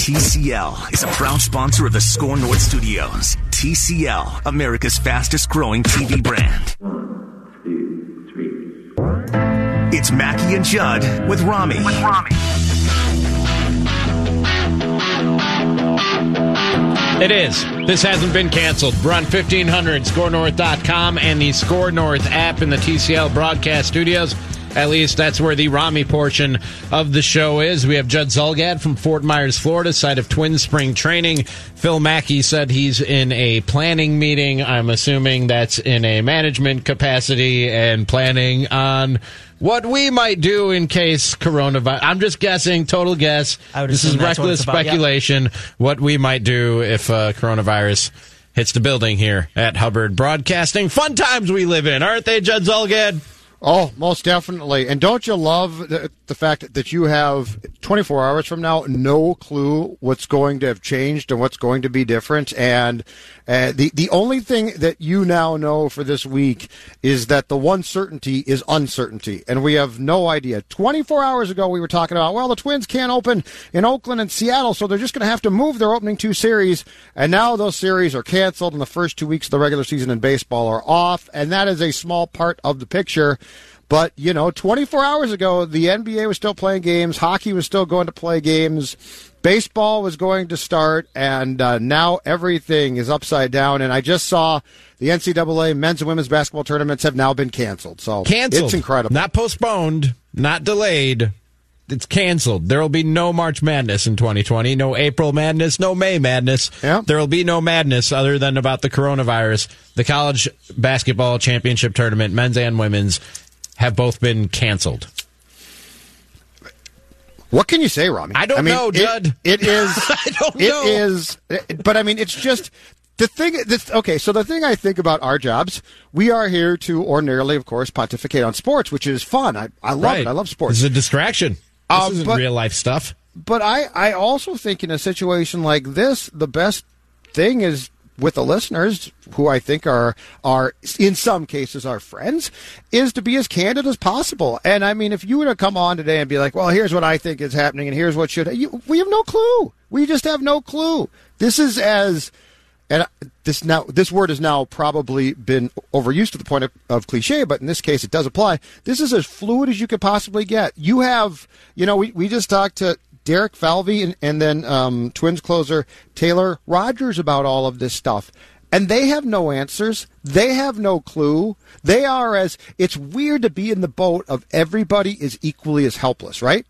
TCL is a proud sponsor of the Skor North Studios. TCL, America's fastest growing TV brand. One, two, three. It's Mackey and Judd with Rami. With Rami. It is. This hasn't been canceled. We're on 1500, skornorth.com, and the Skor North app in the TCL broadcast studios. At least that's where the Rami portion of the show is. We have Judd Zulgad from Fort Myers, Florida, site of Twin Spring Training. Phil Mackey said he's in a planning meeting. I'm assuming that's in a management capacity and planning on what we might do in case coronavirus. I'm just guessing, total guess. This is reckless about, speculation. What we might do if uh, coronavirus hits the building here at Hubbard Broadcasting. Fun times we live in, aren't they, Judd Zulgad? Oh, most definitely. And don't you love the, the fact that you have 24 hours from now no clue what's going to have changed and what's going to be different? And uh, the the only thing that you now know for this week is that the one certainty is uncertainty, and we have no idea. 24 hours ago, we were talking about well, the Twins can't open in Oakland and Seattle, so they're just going to have to move their opening two series, and now those series are canceled, and the first two weeks of the regular season in baseball are off, and that is a small part of the picture. But, you know, 24 hours ago, the NBA was still playing games, hockey was still going to play games, baseball was going to start, and uh, now everything is upside down. And I just saw the NCAA men's and women's basketball tournaments have now been canceled. So Canceled. it's incredible. Not postponed, not delayed. It's canceled. There will be no March Madness in 2020, no April Madness, no May Madness. Yeah. There will be no madness other than about the coronavirus. The college basketball championship tournament, men's and women's, have both been canceled. What can you say, Rami? I don't mean, know, it- Judd. it is. I don't It know. is, but I mean, it's just the thing. This, okay, so the thing I think about our jobs, we are here to ordinarily, of course, pontificate on sports, which is fun. I, I love Right. it. I love sports. It's a distraction. This Uh, isn't but- real life stuff. But I, I also think in a situation like this, the best thing is with the listeners, who I think are are in some cases our friends, is to be as candid as possible. And I mean, if you were to come on today and be like, "Well, here's what I think is happening, and here's what should," you, we have no clue. We just have no clue. This is as and this now this word has now probably been overused to the point of, of cliche, but in this case it does apply. This is as fluid as you could possibly get. You have, you know, we, we just talked to Derek Falvey and, and then um, Twins closer Taylor Rogers about all of this stuff. And they have no answers. They have no clue. They are as it's weird to be in the boat of everybody is equally as helpless, right?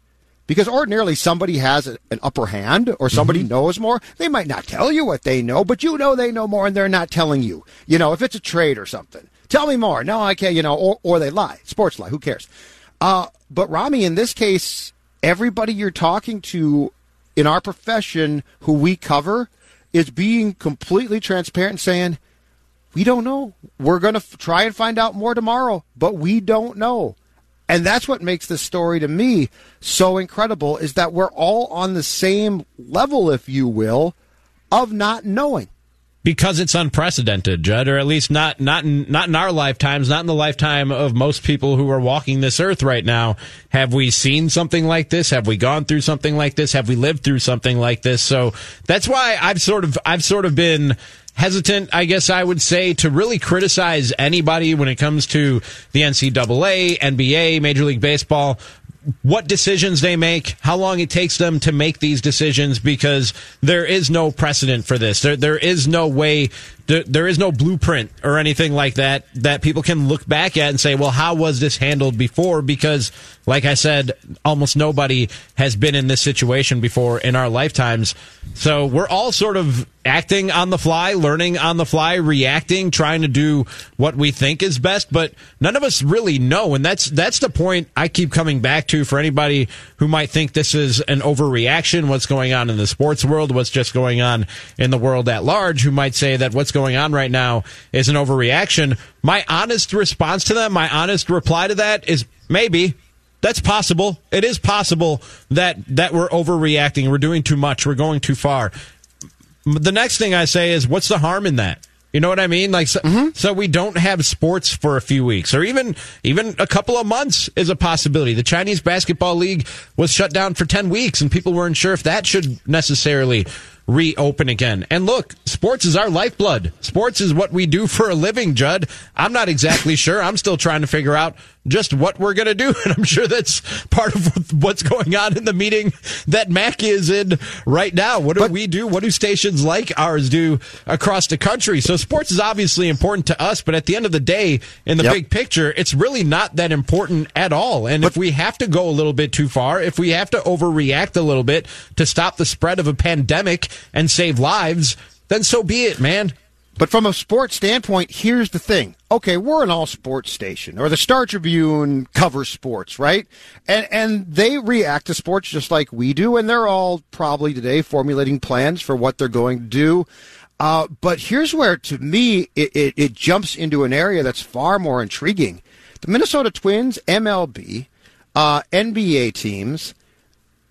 Because ordinarily somebody has a, an upper hand or somebody knows more. They might not tell you what they know, but you know they know more and they're not telling you. You know, if it's a trade or something, tell me more. No, I can't, you know, or, or they lie. Sports lie. Who cares? Uh, but Rami, in this case, everybody you're talking to in our profession who we cover is being completely transparent and saying, we don't know. We're going to f- try and find out more tomorrow, but we don't know. And that's what makes this story to me so incredible is that we're all on the same level, if you will, of not knowing. because it's unprecedented, Judd, or at least not not in, not in our lifetimes, not in the lifetime of most people who are walking this earth right now. Have we seen something like this? Have we gone through something like this? Have we lived through something like this? So that's why I've sort of I've sort of been hesitant, I guess I would say, to really criticize anybody when it comes to the NCAA, NBA, Major League Baseball what decisions they make, how long it takes them to make these decisions, because there is no precedent for this. There, there is no way there, there is no blueprint or anything like that that people can look back at and say, well, how was this handled before? Because, like I said, almost nobody has been in this situation before in our lifetimes. So we're all sort of acting on the fly, learning on the fly, reacting, trying to do what we think is best, but none of us really know. And that's, that's the point I keep coming back to for anybody who might think this is an overreaction, what's going on in the sports world, what's just going on in the world at large, who might say that what's going on right now is an overreaction. My honest response to that, my honest reply to that is maybe. That's possible. It is possible that that we're overreacting. We're doing too much. We're going too far the next thing I say is, what's the harm in that? You know what I mean? Like, so, mm-hmm. so, we don't have sports for a few weeks, or even even a couple of months is a possibility. The Chinese basketball league was shut down for ten weeks, and people weren't sure if that should necessarily reopen again. And look, sports is our lifeblood. Sports is what we do for a living, Judd. I'm not exactly sure. I'm still trying to figure out just what we're going to do. And I'm sure that's part of what's going on in the meeting that Mac is in right now. What do but, we do? What do stations like ours do across the country? So sports is obviously important to us, but at the end of the day, in the yep. big picture, it's really not that important at all. And but, if we have to go a little bit too far, if we have to overreact a little bit to stop the spread of a pandemic and save lives, then so be it, man. But from a sports standpoint, here's the thing. Okay, we're an all sports station, or the Star Tribune covers sports, right? And and they react to sports just like we do, and they're all probably today formulating plans for what they're going to do. Uh, but here's where, to me, it, it, it jumps into an area that's far more intriguing. The Minnesota Twins, MLB, uh, NBA teams,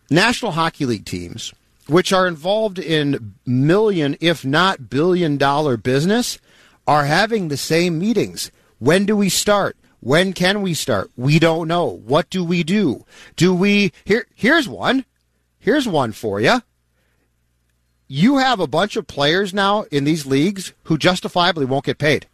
National Hockey League teams, which are involved in million, if not billion dollar business, are having the same meetings. When do we start? When can we start? We don't know. What do we do? Do we here here's one. Here's one for you. You have a bunch of players now in these leagues who justifiably won't get paid.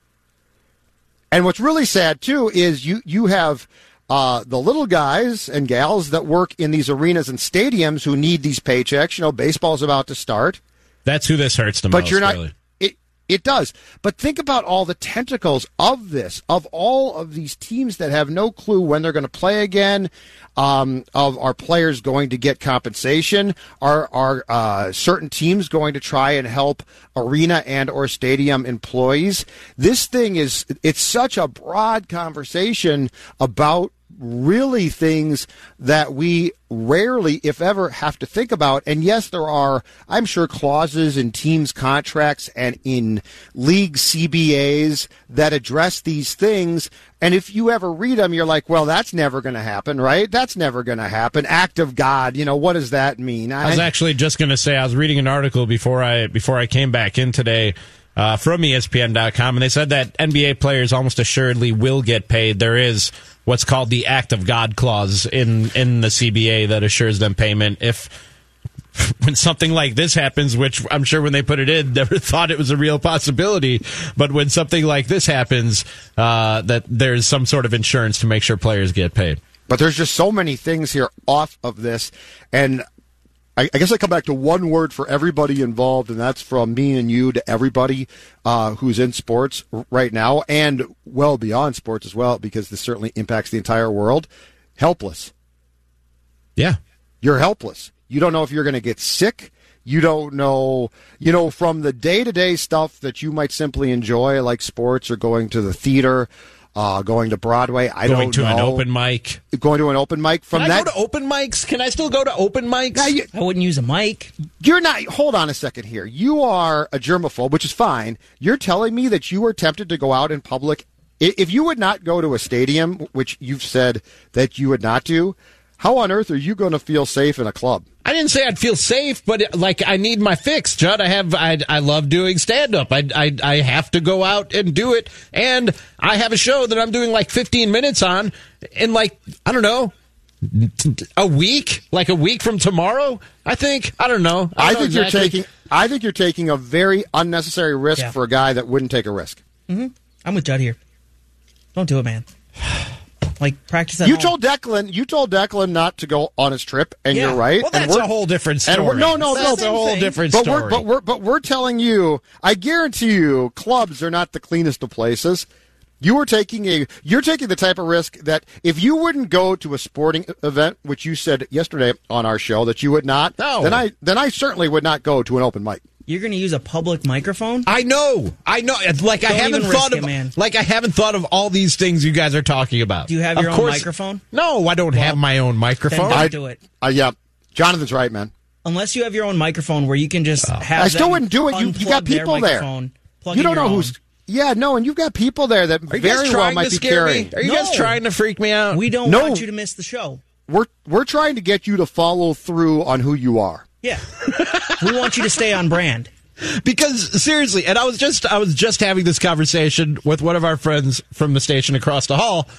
And what's really sad too is you you have uh, the little guys and gals that work in these arenas and stadiums who need these paychecks. You know, baseball's about to start. That's who this hurts the but most. But you're not. Really. It it does. But think about all the tentacles of this, of all of these teams that have no clue when they're going to play again. Um, of our players going to get compensation? Are are uh, certain teams going to try and help arena and or stadium employees? This thing is it's such a broad conversation about really things that we rarely, if ever, have to think about. And yes, there are, I'm sure, clauses in teams' contracts and in league CBAs that address these things. And if you ever read them, you're like, well, that's never going to happen, right? That's never going to happen. Act of God, you know, what does that mean? I, I was actually just going to say, I was reading an article before I before I came back in today uh, from ESPN.com, and they said that NBA players almost assuredly will get paid. There is what's called the Act of God clause in in the CBA that assures them payment if when something like this happens, which I'm sure when they put it in, never thought it was a real possibility. But when something like this happens, uh, that there's some sort of insurance to make sure players get paid. But there's just so many things here off of this, and I, I, guess I come back to one word for everybody involved, and that's from me and you to everybody uh, who's in sports right now, and well beyond sports as well, because this certainly impacts the entire world. Helpless. Yeah, you're helpless. You don't know if you're going to get sick. You don't know, you know, from the day to day stuff that you might simply enjoy, like sports or going to the theater uh, going to Broadway. I going don't to know. an open mic. Going to an open mic from Can that. Go to open mics? Can I still go to open mics? You, I wouldn't use a mic. You're not. Hold on a second here. You are a germaphobe, which is fine. You're telling me that you were tempted to go out in public. If you would not go to a stadium, which you've said that you would not do, how on earth are you going to feel safe in a club? I didn't say I'd feel safe, but like I need my fix, Judd. I have I I love doing stand up. I, I I have to go out and do it, and I have a show that I'm doing like 15 minutes on in like I don't know a week, like a week from tomorrow. I think I don't know. I, I don't think know exactly. you're taking I think you're taking a very unnecessary risk yeah. for a guy that wouldn't take a risk. Mm-hmm. I'm with Judd here. Don't do it, man. Like practice at You home. told Declan. You told Declan not to go on his trip, and Yeah. you're right. Well, and that's we're- a whole different and story. we're- no, no, that's no. a whole thing. different but story. we're but we're but we're telling you. I guarantee you, clubs are not the cleanest of places. You are taking a you're taking the type of risk that if you wouldn't go to a sporting event, which you said yesterday on our show that you would not, No. then I then I certainly would not go to an open mic. You're going to use a public microphone? I know, I know. Like I Don't haven't even thought risk of, it, man. like I haven't thought of all these things you guys are talking about. Do you have Of your own microphone? No, I don't have my own Then microphone. don't I- do it. Uh, yeah, Jonathan's right, man. Unless you have your own microphone where you can just have I still wouldn't do it. You, you got people there. You don't know own. who's. Yeah, no, and you've got people there that are you very well trying might to be scare carrying. me? Are you guys trying to freak me out? We don't No. want you to miss the show. We're we're trying to get you to follow through on who you are. Yeah. we want you to stay on brand. because seriously, and I was just I was just having this conversation with one of our friends from the station across the hall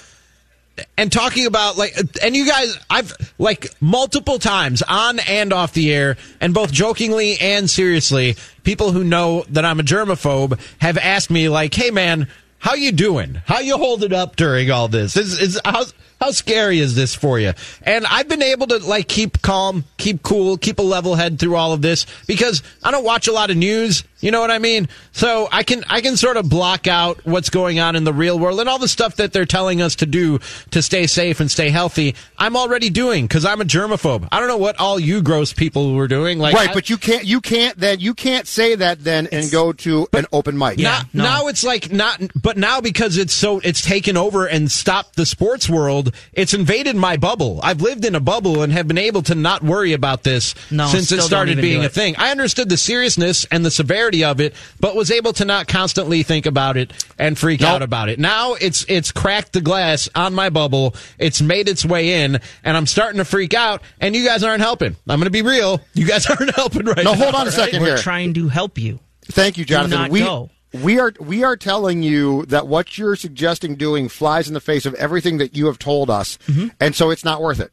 and talking about like and you guys I've like multiple times on and off the air and both jokingly and seriously people who know that I'm a germaphobe have asked me like hey man how you doing how you holding up during all this is is how how scary is this for you and I've been able to like keep calm keep cool keep a level head through all of this because I don't watch a lot of news you know what I mean so I can I can sort of block out what's going on in the real world and all the stuff that they're telling us to do to stay safe and stay healthy. I'm already doing because I'm a germaphobe. I don't know what all you gross people were doing. Like, right, I- but you can't you can't then you can't say that then and go to an open mic. Yeah. now, no. now it's like not, but now because it's so, it's taken over and stopped the sports world. It's invaded my bubble. I've lived in a bubble and have been able to not worry about this No, since it started being do a thing. I understood the seriousness and the severity of it, but was able to not constantly think about it and freak Nope. out about it. Now it's it's cracked the glass on my bubble. It's made its way in, and I'm starting to freak out. And you guys aren't helping. I'm going to be real. You guys aren't helping right No, now. hold on a right? second We're here. trying to help you. Thank you, Jonathan. not we go. We are we are telling you that what you're suggesting doing flies in the face of everything that you have told us, Mm-hmm. and so it's not worth it.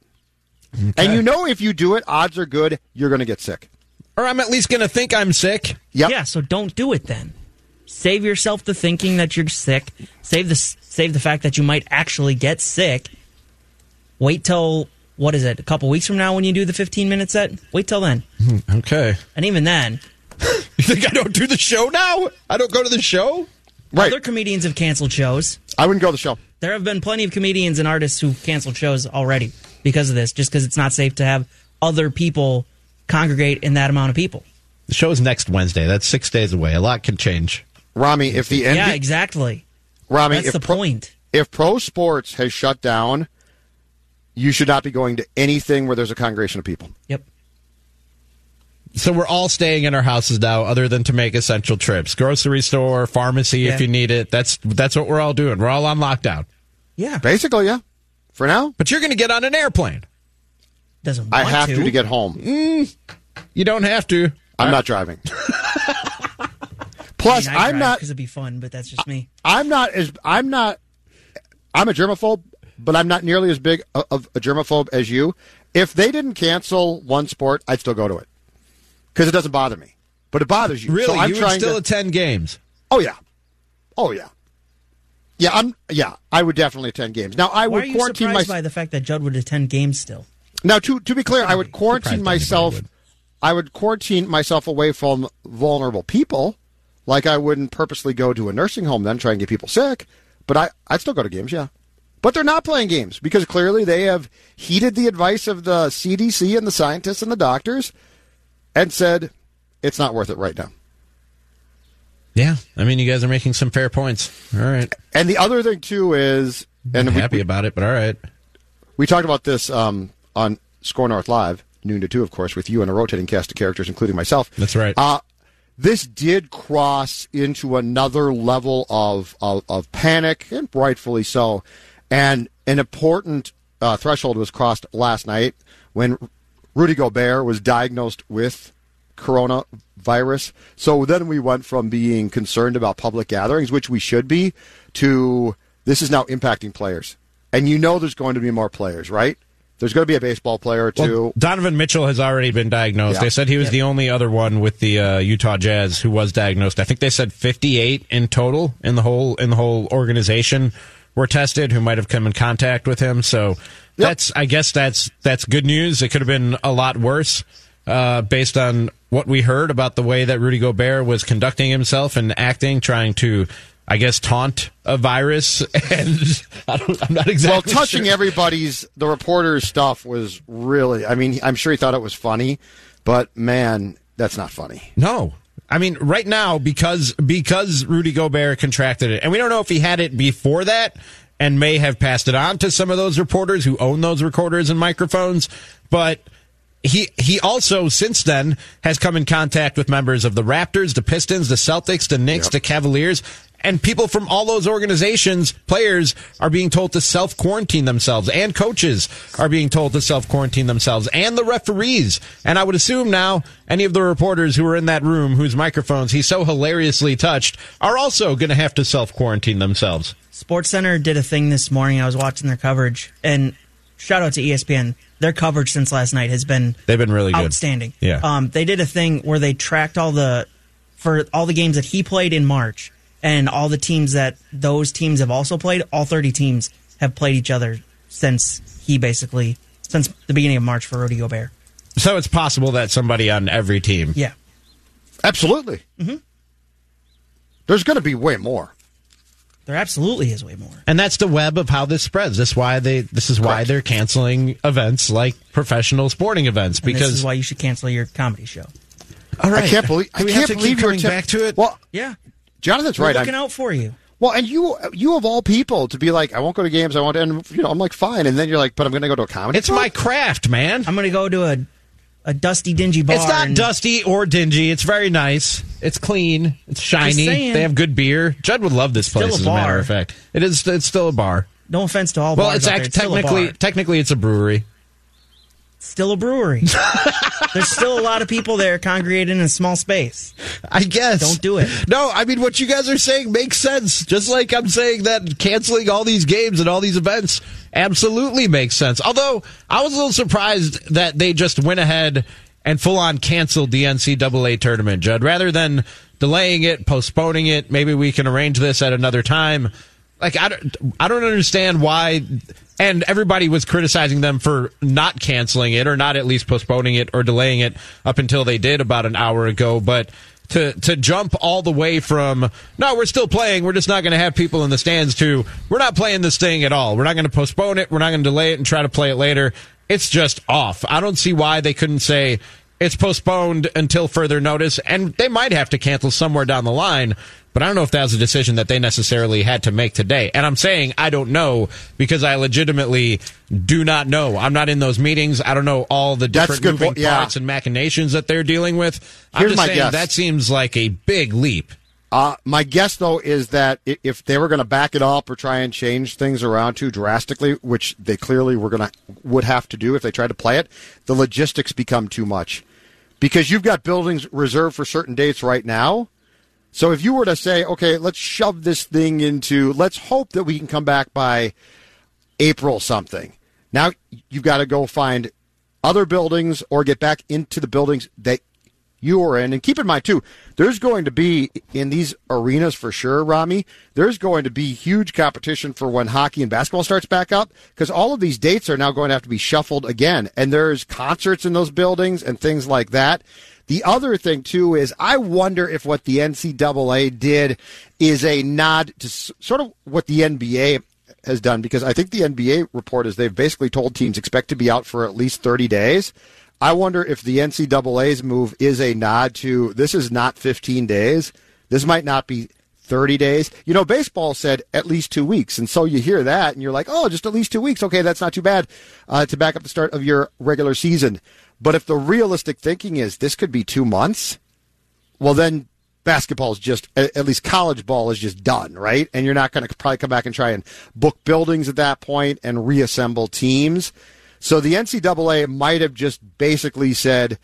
And you know, if you do it, odds are good you're going to get sick. Or I'm at least going to think I'm sick. Yep. Yeah, so don't do it then. Save yourself the thinking that you're sick. Save the save the fact that you might actually get sick. Wait till what is it? A couple weeks from now when you do the 15 minute set. Wait till then. Okay. And even then, You think I don't do the show now? I don't go to the show? Right. other comedians have canceled shows. I wouldn't go to the show. There have been plenty of comedians and artists who canceled shows already because of this, just because it's not safe to have other people congregate in that amount of people. The show is next Wednesday. That's six days away. A lot can change. Rami, if the NBA, yeah, exactly. Rami, That's if the pro, point. if pro sports has shut down, you should not be going to anything where there's a congregation of people. Yep. So we're all staying in our houses now, other than to make essential trips. Grocery store, pharmacy, if you need it. That's that's what we're all doing. We're all on lockdown. Yeah. Basically, yeah. For now, But you're going to get on an airplane. Doesn't I have to to get home. Mm, you don't have to. I'm not driving. Plus, I'm not. because it'd be fun, but that's just me. I'm not as. I'm not. I'm a germaphobe, but I'm not nearly as big of of a germaphobe as you. If they didn't cancel one sport, I'd still go to it because it doesn't bother me. But it bothers you. Really, So I'm you would still to. attend games. oh yeah. Oh yeah. Yeah, I'm. Yeah, I would definitely attend games. Now I Why would are you quarantine myself. by the fact that Judd would attend games still? Now, to to be clear, I would quarantine myself. would. I would quarantine myself away from vulnerable people, like I wouldn't purposely go to a nursing home then try and get people sick. But I I'd still go to games, yeah. But they're not playing games because clearly they have heeded the advice of the CDC and the scientists and the doctors, and said it's not worth it right now. Yeah, I mean, you guys are making some fair points. All right, And the other thing too is, and I'm we, happy about it, but all right. We talked about this um, on Skor North Live, noon to two, of course, with you and a rotating cast of characters, including myself. That's right. Uh, this did cross into another level of, of, of panic, and rightfully so. And an important uh, threshold was crossed last night when Rudy Gobert was diagnosed with coronavirus. So then we went from being concerned about public gatherings, which we should be, to this is now impacting players. And you know there's going to be more players, right? There's going to be a baseball player or two. Well, Donovan Mitchell has already been diagnosed. Yeah. They said he was the only other one with the uh, Utah Jazz who was diagnosed. I think they said 58 in total in the whole in the whole organization were tested who might have come in contact with him. So that's I guess that's that's good news. It could have been a lot worse uh, based on what we heard about the way that Rudy Gobert was conducting himself and acting, trying to. I guess taunt a virus, and I don't, I'm not exactly well, touching sure. everybody's the reporter's stuff was really. I mean, I'm sure he thought it was funny, but man, that's not funny. No. I mean, right now, because because Rudy Gobert contracted it, and we don't know if he had it before that and may have passed it on to some of those reporters who own those recorders and microphones, but he he also since then has come in contact with members of the Raptors, the Pistons, the Celtics, the Knicks, the Cavaliers, and people from all those organizations, players are being told to self quarantine themselves, and coaches are being told to self quarantine themselves, and the referees. And I would assume now any of the reporters who are in that room whose microphones he so hilariously touched are also going to have to self quarantine themselves. Sports Center did a thing this morning. I was watching their coverage, and shout out to ESPN. Their coverage since last night has been They've been really good. outstanding. Yeah. Um, they did a thing where they tracked all the for all the games that he played in March and all the teams that those teams have also played. All thirty teams have played each other since he basically since the beginning of March for Rudy Gobert. So it's possible that somebody on every team. Yeah. Absolutely. Mm-hmm. There's going to be way more. There absolutely is way more. And that's the web of how this spreads. This why they this is why they're canceling events like professional sporting events And this because is why you should cancel your comedy show. all right. I can't believe. Do I can't believe you're coming tip- back to it. Well, Yeah. Jonathan's We're right. looking I'm- out for you. Well, and you, you of all people, to be like, I won't go to games. I want to, and you know, I'm like, fine. And then you're like, but I'm going to go to a comedy. it's club? my craft, man. I'm going to go to a a dusty, dingy bar. It's not and- dusty or dingy. It's very nice. It's clean. It's shiny. They have good beer. Judd would love this Still place. a as a matter of fact, it is. It's still a bar. No offense to all Well, bars it's out there, act- it's still a technically bar. technically it's a brewery. still a brewery. There's still a lot of people there congregating in a small space. I guess. Don't do it. No, I mean what you guys are saying makes sense. Just like I'm saying that canceling all these games and all these events absolutely makes sense. Although I was a little surprised that they just went ahead and full on canceled the NCAA tournament, Judd, rather than delaying it, postponing it. Maybe we can arrange this at another time. Like I don't, I don't understand why. And everybody was criticizing them for not canceling it or not at least postponing it or delaying it up until they did about an hour ago. But to to jump all the way from no, we're still playing. We're just not going to have people in the stands. To we're not playing this thing at all. We're not going to postpone it. We're not going to delay it and try to play it later. It's just off. I don't see why they couldn't say it's postponed until further notice, and they might have to cancel somewhere down the line. But I don't know if that was a decision that they necessarily had to make today. And I'm saying I don't know because I legitimately do not know. I'm not in those meetings. I don't know all the That's different moving po- yeah. parts and machinations that they're dealing with. I'm Here's just my saying guess. that seems like a big leap. Uh, my guess, though, is that if they were going to back it up or try and change things around too drastically, which they clearly were going to would have to do if they tried to play it, the logistics become too much because you've got buildings reserved for certain dates right now. So if you were to say, okay, let's shove this thing into, let's hope that we can come back by April something. Now you've got to go find other buildings or get back into the buildings that you are in. And keep in mind, too, there's going to be in these arenas for sure, Rami, there's going to be huge competition for when hockey and basketball starts back up because all of these dates are now going to have to be shuffled again. And there's concerts in those buildings and things like that. The other thing, too, is I wonder if what the NCAA did is a nod to sort of what the NBA has done because I think the NBA report is they've basically told teams expect to be out for at least 30 days. I wonder if the NCAA's move is a nod to this is not 15 days. This might not be 30 days. You know, baseball said at least two weeks. And so you hear that and you're like, oh, just at least two weeks. Okay, that's not too bad uh, to back up the start of your regular season. But if the realistic thinking is this could be two months, well, then basketball is just, at least college ball is just done, right? And you're not going to probably come back and try and book buildings at that point and reassemble teams. So the NCAA might have just basically said,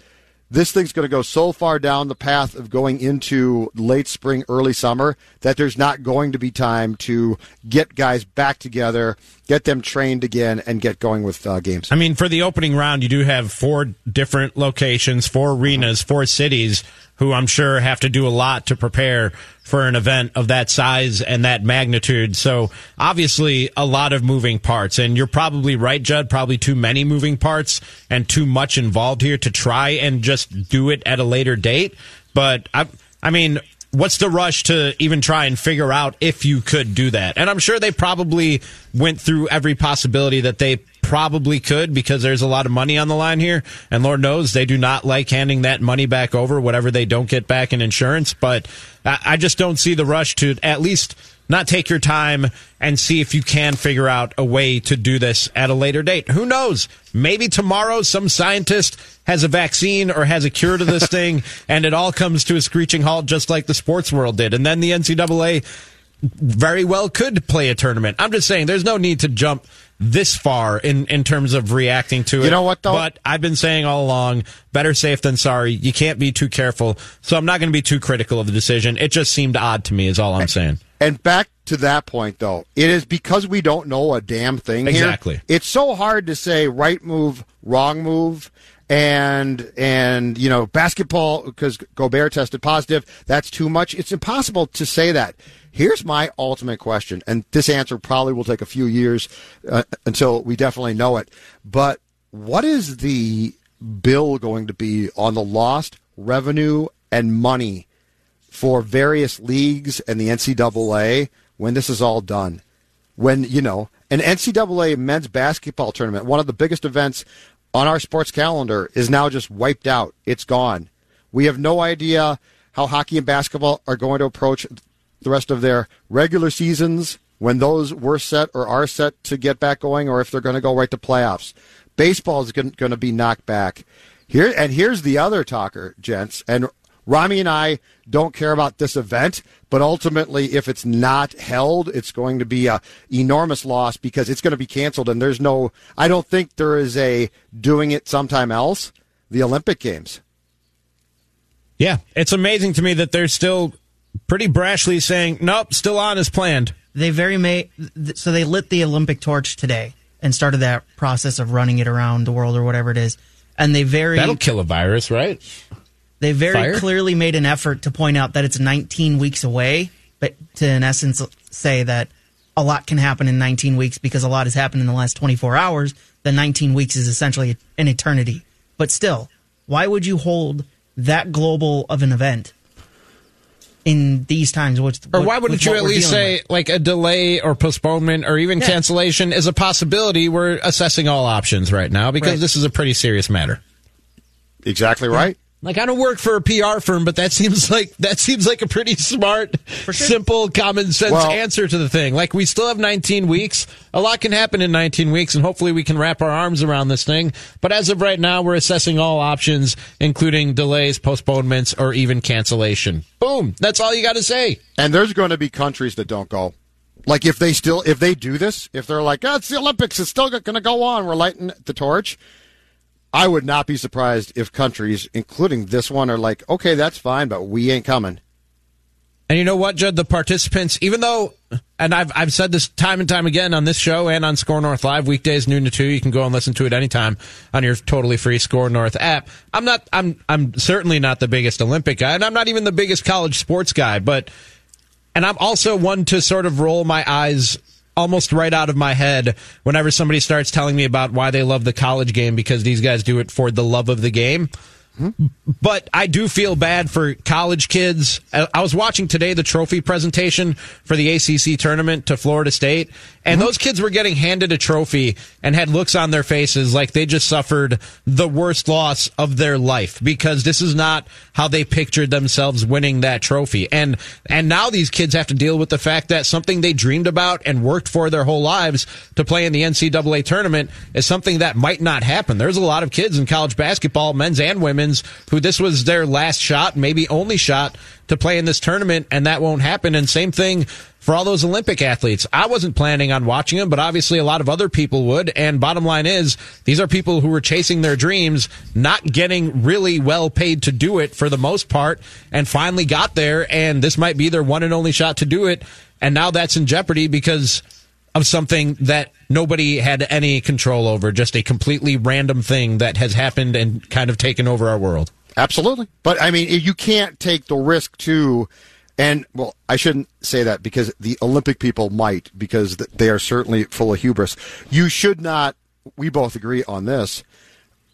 this thing's going to go so far down the path of going into late spring, early summer that there's not going to be time to get guys back together, get them trained again, and get going with uh, games. I mean, for the opening round, you do have four different locations, four arenas, four cities who I'm sure have to do a lot to prepare for an event of that size and that magnitude. So obviously a lot of moving parts and you're probably right, Judd, probably too many moving parts and too much involved here to try and just do it at a later date. But I, I mean, what's the rush to even try and figure out if you could do that? And I'm sure they probably went through every possibility that they probably could because there's a lot of money on the line here. And Lord knows they do not like handing that money back over, whatever they don't get back in insurance. But I just don't see the rush to at least not take your time and see if you can figure out a way to do this at a later date. Who knows? Maybe tomorrow some scientist has a vaccine or has a cure to this thing and it all comes to a screeching halt just like the sports world did. And then the NCAA very well could play a tournament. I'm just saying there's no need to jump this far in, in terms of reacting to it. You know what, though? But I've been saying all along, better safe than sorry. You can't be too careful. So I'm not going to be too critical of the decision. It just seemed odd to me, is all I'm saying. And back to that point, though, it is because we don't know a damn thing here. Exactly. It's so hard to say right move, wrong move, and and you know basketball because Gobert tested positive. That's too much. It's impossible to say that. Here's my ultimate question, and this answer probably will take a few years uh, until we definitely know it. But what is the bill going to be on the lost revenue and money for various leagues and the NCAA when this is all done? When, you know, an NCAA men's basketball tournament, one of the biggest events on our sports calendar, is now just wiped out. It's gone. We have no idea how hockey and basketball are going to approach the rest of their regular seasons when those were set or are set to get back going, or if they're going to go right to playoffs. Baseball is going to be knocked back. Here and here's the other talker, gents. And Rami and I don't care about this event, but ultimately, if it's not held, it's going to be a enormous loss because it's going to be canceled. And there's no, I don't think there is a doing it sometime else. The Olympic Games. Yeah, it's amazing to me that they're still pretty brashly saying, nope, still on as planned. They very may, so they lit the Olympic torch today and started that process of running it around the world or whatever it is. And they very. That'll kill a virus, right? They very Fire? clearly made an effort to point out that it's 19 weeks away, but to, in essence, say that a lot can happen in 19 weeks because a lot has happened in the last 24 hours. The 19 weeks is essentially an eternity. But still, why would you hold that global of an event in these times? What's, Or why wouldn't you at least say with? like a delay or postponement or even Yeah. cancellation is a possibility? We're assessing all options right now because Right. this is a pretty serious matter. Exactly right. Like I don't work for a PR firm, but that seems like that seems like a pretty smart, simple, common sense Well- answer to the thing. Like we still have 19 weeks. A lot can happen in 19 weeks, and hopefully we can wrap our arms around this thing. But as of right now, we're assessing all options, including delays, postponements, or even cancellation. Boom. That's all you got to say. And there's going to be countries that don't go. Like if they still if they do this, if they're like, oh, it's the Olympics, it's still going to go on. We're lighting the torch. I would not be surprised if countries, including this one, are like, okay, that's fine, but we ain't coming. And you know what, Judd? The participants, even though, and I've I've said this time and time again on this show and on Skor North Live weekdays noon to two. You can go and listen to it anytime on your totally free Skor North app. I'm not. I'm I'm certainly not the biggest Olympic guy, and I'm not even the biggest college sports guy. But and I'm also one to sort of roll my eyes almost right out of my head whenever somebody starts telling me about why they love the college game because these guys do it for the love of the game. But I do feel bad for college kids. I was watching today the trophy presentation for the ACC tournament to Florida State, and mm-hmm. those kids were getting handed a trophy and had looks on their faces like they just suffered the worst loss of their life because this is not how they pictured themselves winning that trophy. And and now these kids have to deal with the fact that something they dreamed about and worked for their whole lives to play in the NCAA tournament is something that might not happen. There's a lot of kids in college basketball, men's and women's, who this was their last shot, maybe only shot to play in this tournament, and that won't happen. And same thing for all those Olympic athletes. I wasn't planning on watching them, but obviously a lot of other people would. And bottom line is, these are people who were chasing their dreams, not getting really well paid to do it for the most part, and finally got there. And this might be their one and only shot to do it. And now that's in jeopardy because of something that nobody had any control over, just a completely random thing that has happened and kind of taken over our world. Absolutely. But I mean, you can't take the risk too And well, I shouldn't say that because the Olympic people might, because they are certainly full of hubris. You should not. We both agree on this.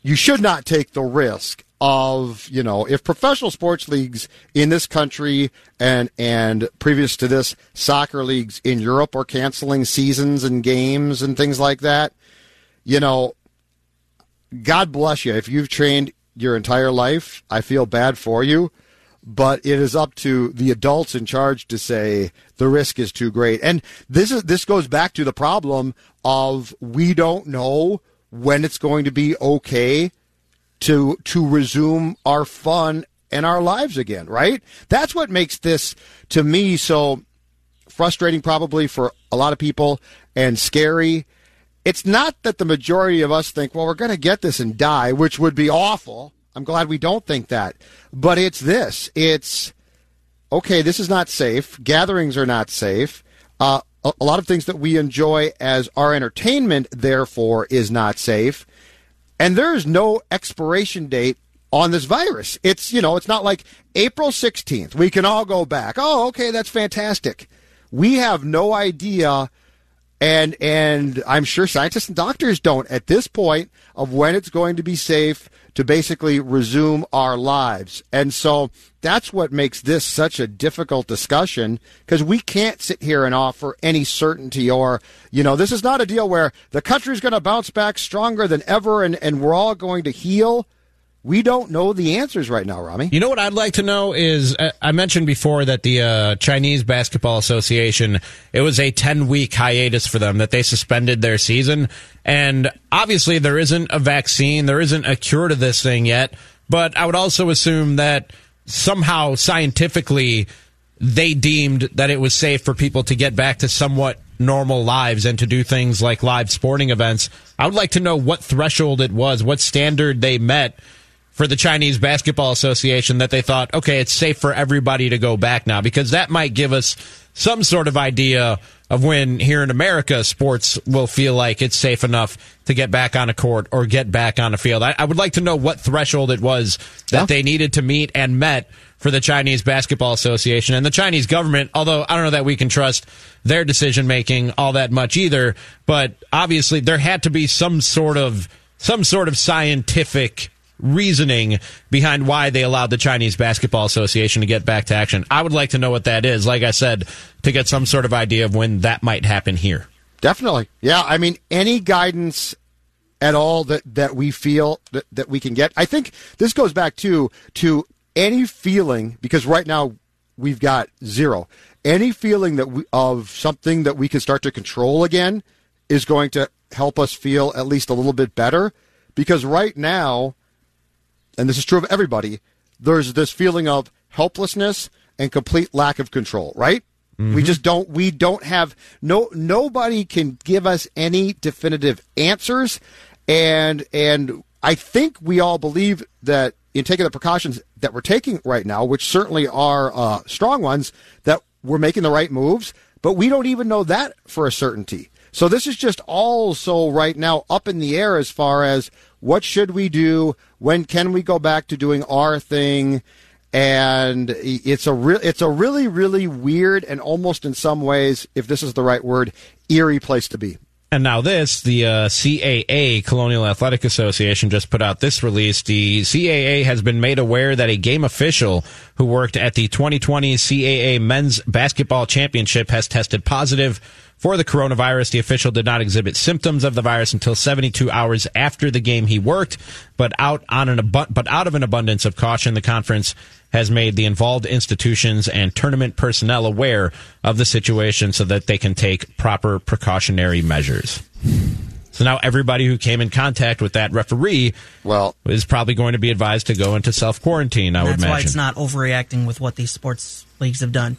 You should not take the risk of you know if professional sports leagues in this country and and previous to this soccer leagues in Europe are canceling seasons and games and things like that. You know, God bless you if you've trained your entire life. I feel bad for you but it is up to the adults in charge to say the risk is too great. And this is this goes back to the problem of we don't know when it's going to be okay to to resume our fun and our lives again, right? That's what makes this to me so frustrating probably for a lot of people and scary. It's not that the majority of us think, well, we're going to get this and die, which would be awful I'm glad we don't think that. But it's this. It's okay. This is not safe. Gatherings are not safe. Uh, a, a lot of things that we enjoy as our entertainment, therefore, is not safe. And there is no expiration date on this virus. It's you know, it's not like April 16th. We can all go back. Oh, okay, that's fantastic. We have no idea and and I'm sure scientists and doctors don't at this point of when it's going to be safe to basically resume our lives. And so that's what makes this such a difficult discussion because we can't sit here and offer any certainty or, you know, this is not a deal where the country's going to bounce back stronger than ever and, and we're all going to heal. We don't know the answers right now, Rami. You know what I'd like to know is uh, I mentioned before that the uh, Chinese Basketball Association it was a 10 week hiatus for them that they suspended their season and obviously there isn't a vaccine, there isn't a cure to this thing yet, but I would also assume that somehow scientifically they deemed that it was safe for people to get back to somewhat normal lives and to do things like live sporting events. I would like to know what threshold it was, what standard they met for the Chinese Basketball Association that they thought, okay, it's safe for everybody to go back now because that might give us some sort of idea of when here in America sports will feel like it's safe enough to get back on a court or get back on a field. I, I would like to know what threshold it was that yeah. they needed to meet and met for the Chinese Basketball Association and the Chinese government, although I don't know that we can trust their decision making all that much either, but obviously there had to be some sort of some sort of scientific reasoning behind why they allowed the Chinese Basketball Association to get back to action. I would like to know what that is, like I said, to get some sort of idea of when that might happen here. Definitely. Yeah, I mean any guidance at all that, that we feel that, that we can get. I think this goes back to to any feeling because right now we've got zero. Any feeling that we, of something that we can start to control again is going to help us feel at least a little bit better because right now and this is true of everybody, there's this feeling of helplessness and complete lack of control, right? Mm-hmm. We just don't we don't have no nobody can give us any definitive answers and and I think we all believe that in taking the precautions that we're taking right now, which certainly are uh, strong ones, that we're making the right moves, but we don't even know that for a certainty. So this is just also right now up in the air as far as what should we do? When can we go back to doing our thing? And it's a real, it's a really, really weird and almost in some ways, if this is the right word, eerie place to be. And now this, the uh, CAA, Colonial Athletic Association, just put out this release. The CAA has been made aware that a game official who worked at the 2020 CAA Men's Basketball Championship has tested positive for the coronavirus. The official did not exhibit symptoms of the virus until 72 hours after the game he worked, but out on an abu- but out of an abundance of caution, the conference has made the involved institutions and tournament personnel aware of the situation so that they can take proper precautionary measures. So now everybody who came in contact with that referee, well, is probably going to be advised to go into self quarantine. I would imagine. That's why it's not overreacting with what these sports leagues have done.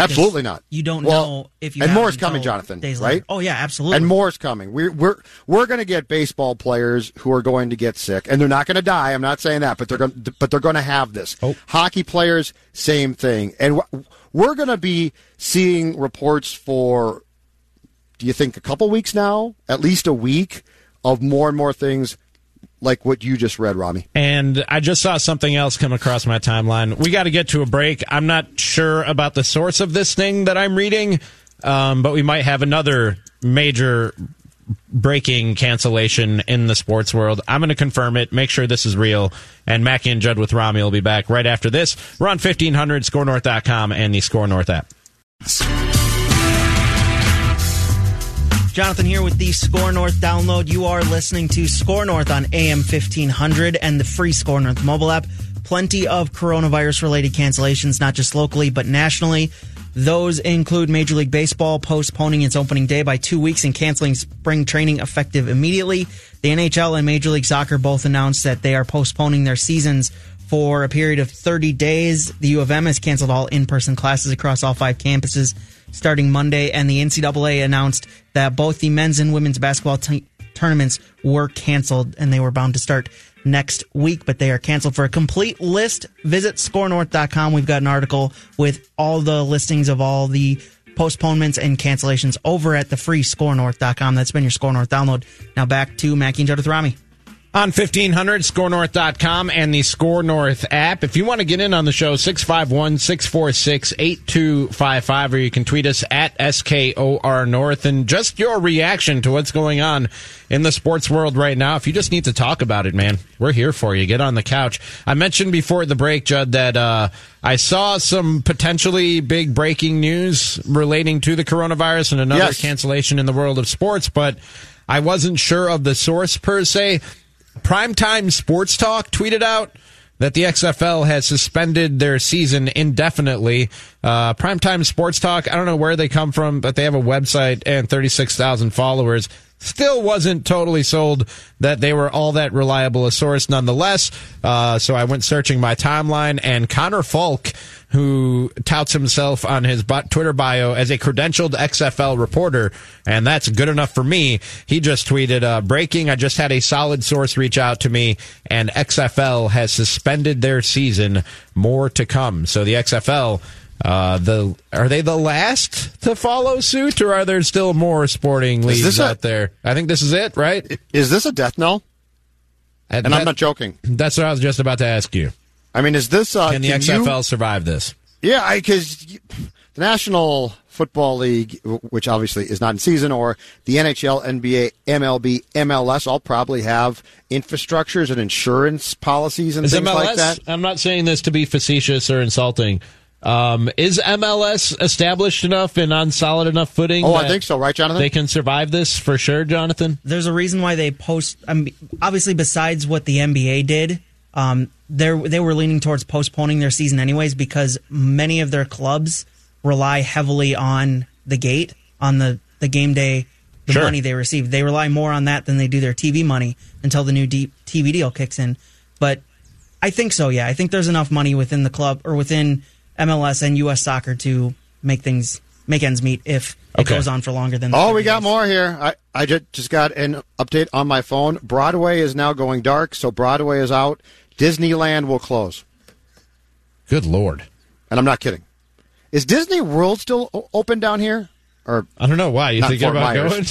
Absolutely not. You don't well, know if you and more is coming, Jonathan. Days right? Later. Oh yeah, absolutely. And more is coming. We're we're we're going to get baseball players who are going to get sick, and they're not going to die. I'm not saying that, but they're going but they're going to have this. Oh. Hockey players, same thing, and we're going to be seeing reports for. Do you think a couple weeks now? At least a week of more and more things like what you just read, Rami. And I just saw something else come across my timeline. We got to get to a break. I'm not sure about the source of this thing that I'm reading, um, but we might have another major breaking cancellation in the sports world. I'm going to confirm it, make sure this is real. And Mackey and Judd with Rami will be back right after this. We're on 1500, skornorth.com, and the Skor North app. Jonathan here with the Skor North download. You are listening to Skor North on AM 1500 and the free Skor North mobile app. Plenty of coronavirus related cancellations, not just locally, but nationally. Those include Major League Baseball postponing its opening day by two weeks and canceling spring training effective immediately. The NHL and Major League Soccer both announced that they are postponing their seasons for a period of 30 days. The U of M has canceled all in person classes across all five campuses starting Monday, and the NCAA announced that both the men's and women's basketball t- tournaments were canceled and they were bound to start next week, but they are canceled. For a complete list, visit skornorth.com. We've got an article with all the listings of all the postponements and cancellations over at the free skornorth.com. That's been your Skor North download. Now back to Mackey and with Rami. On 1500, skornorth.com and the Skor North app. If you want to get in on the show, 651 646 8255, or you can tweet us at SKOR North. And just your reaction to what's going on in the sports world right now. If you just need to talk about it, man, we're here for you. Get on the couch. I mentioned before the break, Judd, that uh, I saw some potentially big breaking news relating to the coronavirus and another Yes. cancellation in the world of sports, but I wasn't sure of the source per se. Primetime Sports Talk tweeted out that the XFL has suspended their season indefinitely. Uh, Primetime Sports Talk, I don't know where they come from, but they have a website and 36,000 followers. Still wasn't totally sold that they were all that reliable a source nonetheless. Uh, so I went searching my timeline and Connor Falk, who touts himself on his Twitter bio as a credentialed XFL reporter, and that's good enough for me. He just tweeted, uh, breaking, I just had a solid source reach out to me, and XFL has suspended their season. More to come. So the XFL, uh, the are they the last to follow suit, or are there still more sporting leagues this a- out there? I think this is it, right? Is this a death knell? And And I'm not joking. That's what I was just about to ask you. I mean, is this uh, Can the you- XFL survive this? Yeah, because the National Football League, which obviously is not in season, or the NHL, NBA, MLB, MLS, all probably have infrastructures and insurance policies and Is things MLS? like that. I'm not saying this to be facetious or insulting. Um, is MLS established enough and on solid enough footing? Oh, I think so, right, Jonathan? They can survive this for sure, Jonathan. There's a reason why they post. I mean, obviously, besides what the NBA did, um, they they were leaning towards postponing their season anyways because many of their clubs rely heavily on the gate on the the game day the Sure. money they receive. They rely more on that than they do their TV money until the new deep TV deal kicks in. But I think so. Yeah, I think there's enough money within the club or within MLS and U.S. Soccer to make things make ends meet if it Okay. goes on for longer than. Oh, we got days. more here. I, I just, just got an update on my phone. Broadway is now going dark, so Broadway is out. Disneyland will close. Good lord. And I'm not kidding. Is Disney World still open down here? Or I don't know why you Not thinking Fort about Myers. going.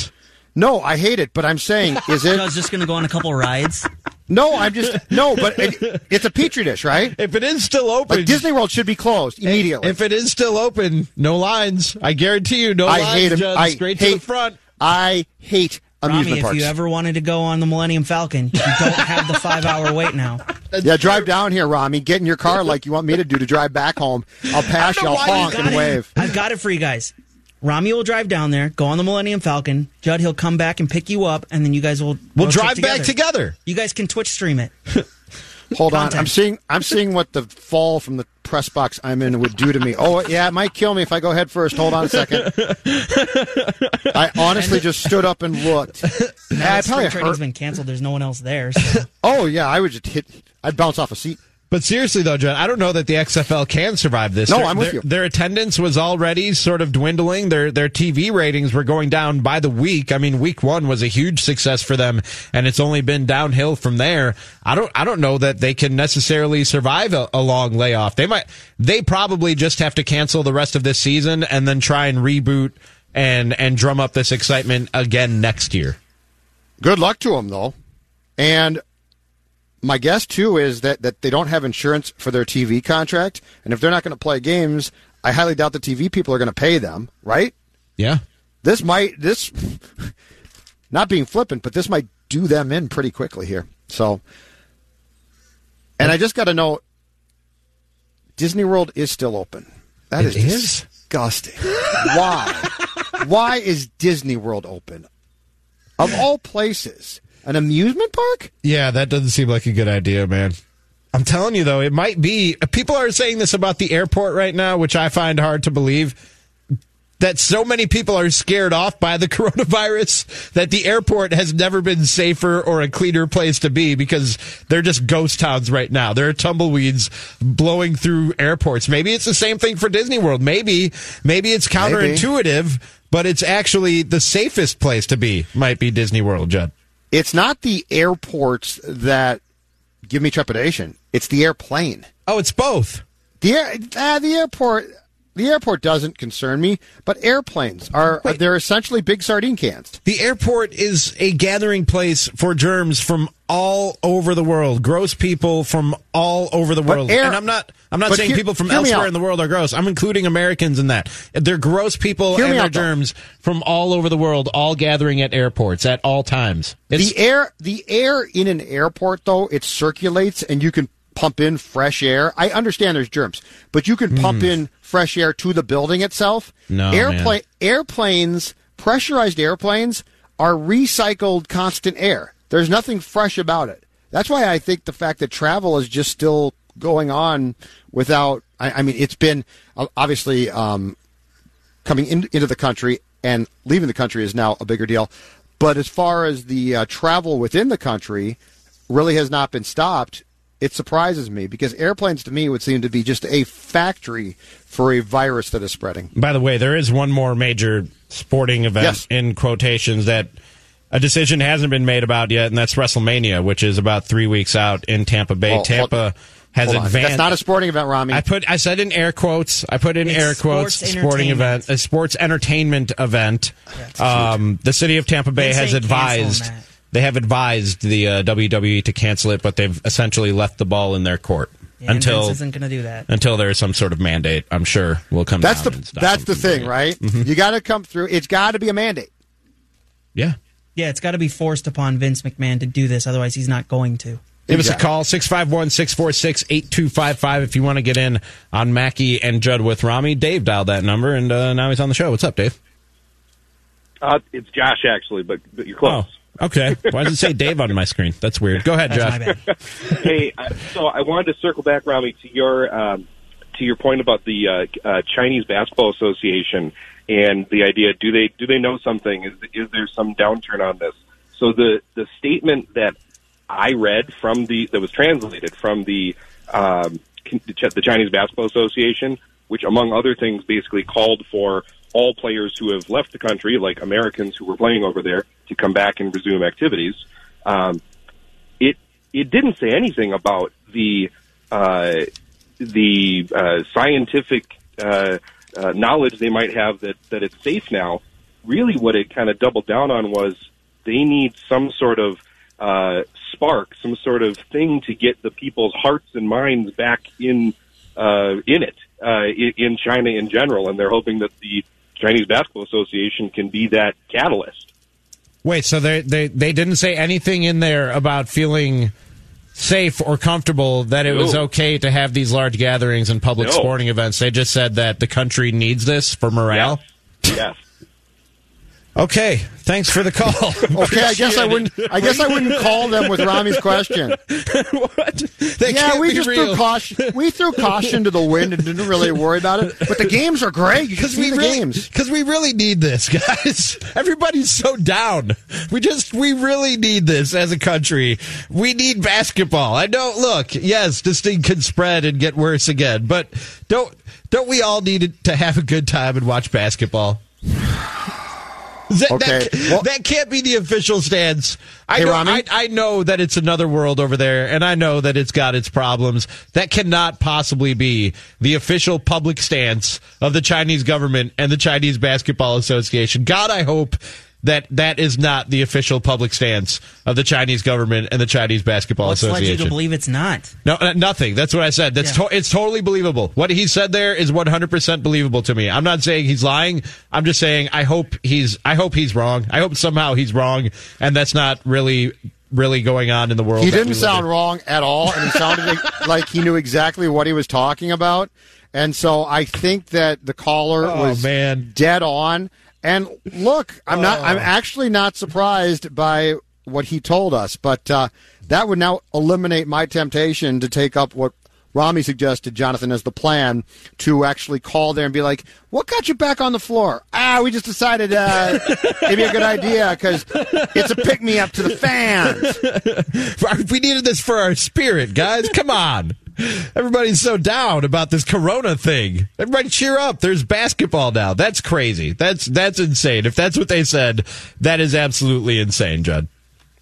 no, I hate it, but I'm saying, is it? I was just going to go on a couple rides. No, I'm just no, but it, it's a petri dish, right? If it is still open, Like Disney World should be closed immediately. If it is still open, no lines. I guarantee you, no I lines. hate 'em. Judd. I straight hate- to the front. I hate amusement Rami, if you ever wanted to go on the Millennium Falcon, you don't have the five hour wait now. yeah, drive down here, Rami. Get in your car like you want me to do to drive back home. I'll pass you. I'll honk and it. wave. I've got it for you guys. Rami will drive down there, go on the Millennium Falcon. Judd, he'll come back and pick you up, and then you guys will We'll drive back together. You guys can Twitch stream it. Hold on, I'm seeing. I'm seeing what the fall from the press box I'm in would do to me. Oh yeah, it might kill me if I go head first. Hold on a second. I honestly just stood up and looked. Now Yeah, that I'd spring probably training's hurt. been canceled. There's no one else there. So. Oh yeah, I would just hit. I'd bounce off a seat. But seriously, though, John, I don't know that the XFL can survive this. No, Their- I'm with their, you. Their attendance was already sort of dwindling. Their their TV ratings were going down by the week. I mean, week one was a huge success for them, and it's only been downhill from there. I don't I don't know that they can necessarily survive a, a long layoff. They might. They probably just have to cancel the rest of this season and then try and reboot and and drum up this excitement again next year. Good luck to them though. And my guess too is that, that they don't have insurance for their TV contract, and if they're not going to play games, I highly doubt the TV people are going to pay them. Right? Yeah. This might this not being flippant, but this might do them in pretty quickly here. So, and I just got to know, Disney World is still open. That is is? disgusting. Why? Why is Disney World open? Of all places, an amusement park? Yeah, that doesn't seem like a good idea, man. I'm telling you though, it might be. People are saying this about the airport right now, which I find hard to believe. That so many people are scared off by the coronavirus that the airport has never been safer or a cleaner place to be because they're just ghost towns right now. There are tumbleweeds blowing through airports. Maybe it's the same thing for Disney World. Maybe, maybe it's counterintuitive, but it's actually the safest place to be. Might be Disney World, Judd. It's not the airports that give me trepidation. It's the airplane. Oh, it's both. The air, uh, the airport, the airport doesn't concern me, but airplanes are Wait. they're essentially big sardine cans. The airport is a gathering place for germs from all over the world. Gross people from all over the world. air- and I'm not I'm not saying hear- people from elsewhere in the world are gross. I'm including Americans in that. They're gross people Hear and they're out, though. germs from all over the world, all gathering at airports at all times. It's, the air, the air in an airport though, it circulates and you can pump in fresh air. I understand there's germs, but you can pump in fresh air to the building itself. No, Airplane airplanes, pressurized airplanes are recycled constant air. There's nothing fresh about it. That's why I think the fact that travel is just still going on without. I, I mean, it's been uh, obviously um, coming in, into the country and leaving the country is now a bigger deal. But as far as the uh, travel within the country, really has not been stopped. It surprises me because airplanes to me would seem to be just a factory for a virus that is spreading. By the way, there is one more major sporting event Yes. in quotations that a decision hasn't been made about yet, and that's WrestleMania, which is about three weeks out in Tampa Bay. Well, hold- Tampa has Hold advanced. That's not a sporting event, Rami. I put I said in air quotes. I put in It's air quotes sporting event, a sports entertainment event. Um, the city of Tampa Bay has advised them, Matt. They have advised the uh, WWE to cancel it, but they've essentially left the ball in their court Yeah, until Vince isn't going to do that. until there is some sort of mandate. I'm sure will come. that's down the and stop that's the thing, it. right? Mm-hmm. You got to come through. It's got to be a mandate. Yeah. Yeah, it's got to be forced upon Vince McMahon to do this, otherwise he's not going to. Give us a call, 651 646 8255, if you want to get in on Mackey and Judd with Rami. Dave dialed that number, and uh, now he's on the show. What's up, Dave? Uh, it's Josh actually, but, but you're close. Oh, okay. Why does it say Dave on my screen? That's weird. Go ahead, Josh. hey, uh, so I wanted to circle back, Rami, to your um, to your point about the uh, uh, Chinese Basketball Association and the idea: do they do they know something? Is is there some downturn on this? So the the statement that I read from the that was translated from the um, the Chinese Basketball Association, which among other things basically called for all players who have left the country, like Americans who were playing over there, to come back and resume activities. Um, it it didn't say anything about the uh, the uh, scientific uh, uh, knowledge they might have that that it's safe now. Really, what it kind of doubled down on was they need some sort of uh, spark, some sort of thing to get the people's hearts and minds back in uh, in it uh, in, in China in general, and they're hoping that the Chinese Basketball Association can be that catalyst. Wait, so they, they, they didn't say anything in there about feeling safe or comfortable that it was okay to have these large gatherings and public No. sporting events. They just said that the country needs this for morale. Yes. Okay, thanks for the call. Okay, I guess I wouldn't. I guess I wouldn't call them with Rami's question. what? They yeah, we just real. threw caution. We threw caution to the wind and didn't really worry about it. But the games are great. Because we the really, games. because we really need this, guys. Everybody's so down. We just, we really need this as a country. We need basketball. I don't Look, yes, this thing can spread and get worse again, but don't, don't we all need it to have a good time and watch basketball? That, Okay, that, well- that can't be the official stance. I Hey, know, I, I know that it's another world over there, and I know that it's got its problems. That cannot possibly be the official public stance of the Chinese government and the Chinese Basketball Association. God, I hope that that is not the official public stance of the Chinese government and the Chinese Basketball What's led Association. you to believe it's not? No, uh, nothing. That's what I said. That's Yeah. to- it's totally believable. What he said there is 100% believable to me. I'm not saying he's lying. I'm just saying I hope he's I hope he's wrong. I hope somehow he's wrong and that's not really really going on in the world. He didn't sound in. wrong at all, and he sounded like he knew exactly what he was talking about. And so I think that the caller Oh, was man. dead on. And look, I'm not. Oh. I'm actually not surprised by what he told us, but uh, that would now eliminate my temptation to take up what Rami suggested, Jonathan, as the plan to actually call there and be like, "What got you back on the floor?" Ah, we just decided uh, maybe a good idea because it's a pick me up to the fans. We needed this for our spirit, guys. Come on. Everybody's so down about this corona thing. Everybody cheer up. There's basketball now. That's crazy. That's that's insane. If that's what they said, that is absolutely insane, Judd.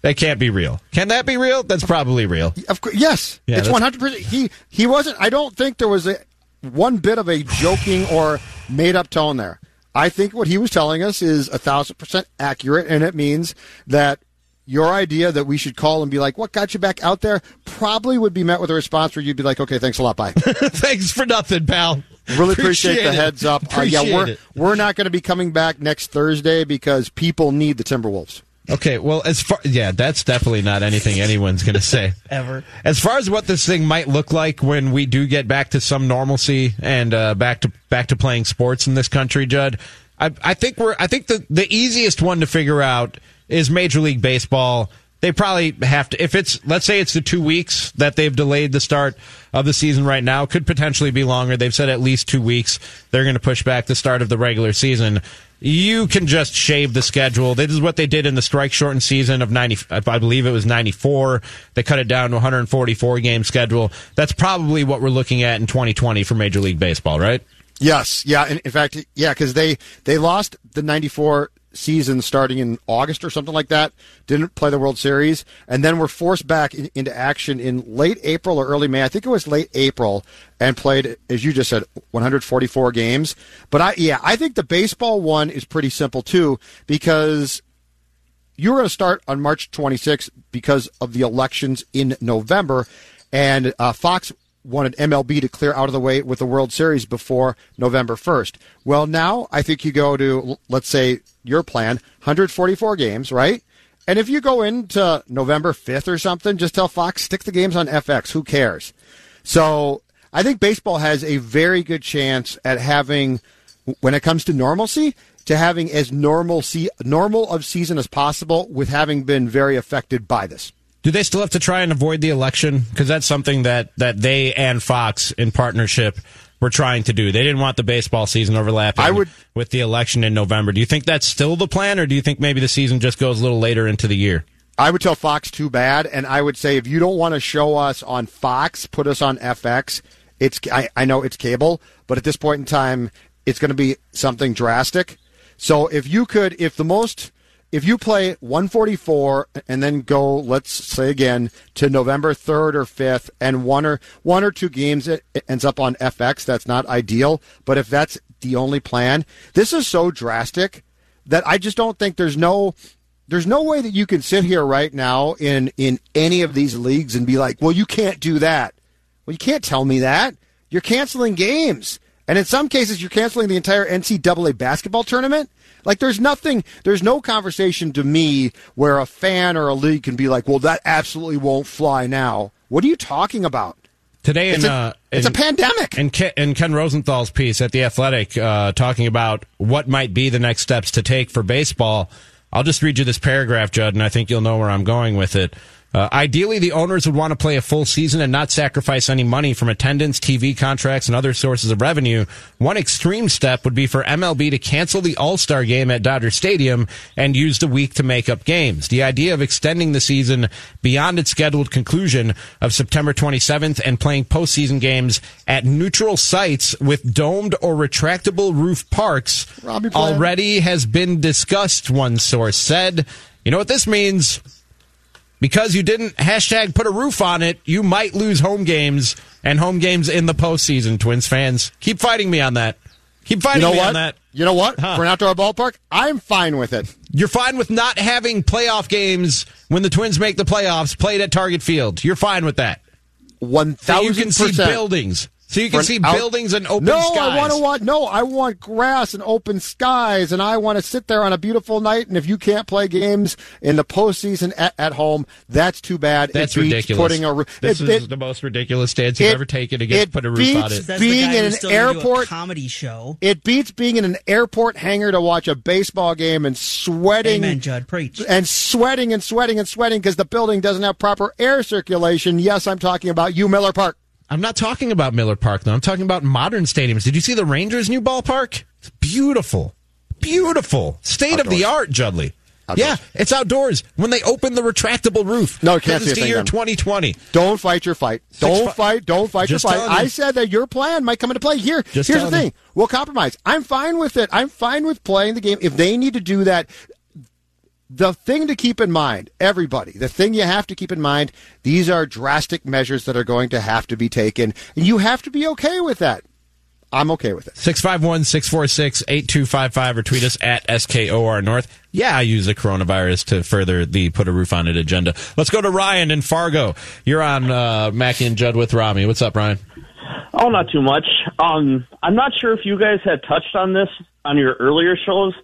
That can't be real. Can that be real? That's probably real. Of course, yes, Yeah, it's one hundred percent. He he wasn't. I don't think there was a one bit of a joking or made up tone there. I think what he was telling us is a thousand percent accurate, and it means that your idea that we should call and be like, "What got you back out there?" probably would be met with a response where you'd be like, "Okay, thanks a lot, bye." Thanks for nothing, pal. Really appreciate, the it. heads up. Uh, yeah, we're it. we're not going to be coming back next Thursday because people need the Timberwolves. Okay, well, as far yeah, that's definitely not anything anyone's going to say Ever. As far as what this thing might look like when we do get back to some normalcy and uh, back to back to playing sports in this country, Judd, I, I think we're I think the the easiest one to figure out is Major League Baseball. They probably have to if it's let's say it's the two weeks that they've delayed the start of the season right now could potentially be longer. They've said at least two weeks. They're going to push back the start of the regular season. You can just shave the schedule. This is what they did in the strike shortened season of 90, I believe it was 94. They cut it down to 144 game schedule. That's probably what we're looking at in 2020 for Major League Baseball, right? Yes, yeah. In, in fact, yeah, because they they lost the '94 season starting in August or something like that. Didn't play the World Series, and then were forced back in, into action in late April or early May. I think it was late April, and played, as you just said, 144 games. But I, yeah, I think the baseball one is pretty simple too because you were going to start on March 26th because of the elections in November, and uh, Fox wanted MLB to clear out of the way with the World Series before November 1st. Well, now I think you go to, let's say, your plan, 144 games, right? And if you go into November 5th or something, just tell Fox, stick the games on FX. Who cares? So I think baseball has a very good chance at having, when it comes to normalcy, to having as normal normal of season as possible with having been very affected by this. Do they still have to try and avoid the election? Because that's something that, that they and Fox in partnership were trying to do. They didn't want the baseball season overlapping I would- with the election in November. Do you think that's still the plan, or do you think maybe the season just goes a little later into the year? I would tell Fox too bad, and I would say if you don't want to show us on Fox, put us on FX. It's I, I know it's cable, but at this point in time, it's going to be something drastic. So if you could, if the most, if you play 144 and then go, let's say again to November 3rd or 5th, and one or one or two games it, it ends up on FX, that's not ideal. But if that's the only plan, this is so drastic that I just don't think there's no there's no way that you can sit here right now in in any of these leagues and be like, well, you can't do that. Well, you can't tell me that. You're canceling games. And in some cases, you're canceling the entire NCAA basketball tournament. Like, there's nothing, there's no conversation to me where a fan or a league can be like, well, that absolutely won't fly now. What are you talking about? Today It's in, a- uh, it's a pandemic. And Ken, and Ken Rosenthal's piece at the Athletic, uh, talking about what might be the next steps to take for baseball. I'll just read you this paragraph, Judd, and I think you'll know where I'm going with it. Uh, ideally, the owners would want to play a full season and not sacrifice any money from attendance, TV contracts, and other sources of revenue. One extreme step would be for MLB to cancel the All Star game at Dodger Stadium and use the week to make up games. The idea of extending the season beyond its scheduled conclusion of September 27th and playing postseason games at neutral sites with domed or retractable roof parks already has been discussed, one source said. You know what this means? Because you didn't hashtag put a roof on it, you might lose home games and home games in the postseason, Twins fans. Keep fighting me on that. Keep You fighting know me what? on that. You know what? Huh. For an outdoor ballpark, I'm fine with it. You're fine with not having playoff games when the Twins make the playoffs played at Target Field. You're fine with that. One So you thousand can see buildings. So you can see out- buildings and open no, skies. I want to want no. I want grass and open skies, and I want to sit there on a beautiful night. And if you can't play games in the postseason at, at home, that's too bad. That's it ridiculous. Putting a roo- this it- is it- the most ridiculous stance you've it- ever taken against it put a roof on it. Being in an still gonna do a airport- comedy show. It beats being in an airport hangar to watch a baseball game and sweating. Amen, Judd. Preach. And sweating and sweating and sweating because the building doesn't have proper air circulation. Yes, I'm talking about you, Miller Park. I'm not talking about Miller Park though. I'm talking about modern stadiums. Did you see the Rangers' new ballpark? It's beautiful, beautiful, state of the art, Judley. Outdoors. Yeah, it's outdoors. When they open the retractable roof, No, can't see a thing year then. 2020. Don't fight your fight. Don't fi- fight. Don't fight Just your fight. I said that your plan might come into play. Here, Just here's the thing. We'll compromise. I'm fine with it. I'm fine with playing the game. If they need to do that, the thing to keep in mind, everybody, the thing you have to keep in mind, these are drastic measures that are going to have to be taken, and you have to be okay with that. I'm okay with it. 651 646 8255 or tweet us at SKOR North. Yeah, I use the coronavirus to further the put a roof on it agenda. Let's go to Ryan in Fargo. You're on uh, Mackey and Judd with Rami. What's up, Ryan? Oh, not too much. Um, I'm not sure if you guys had touched on this on your earlier shows,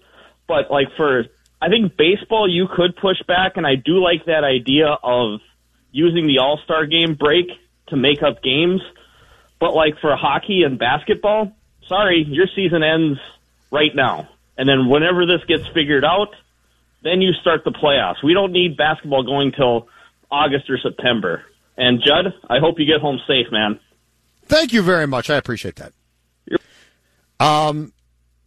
but like for, I think baseball, you could push back, and I do like that idea of using the All Star game break to make up games. But like for hockey and basketball, sorry, your season ends right now. And then whenever this gets figured out, then you start the playoffs. We don't need basketball going till August or September. And Judd, I hope you get home safe, man. Thank you very much. I appreciate that. Um,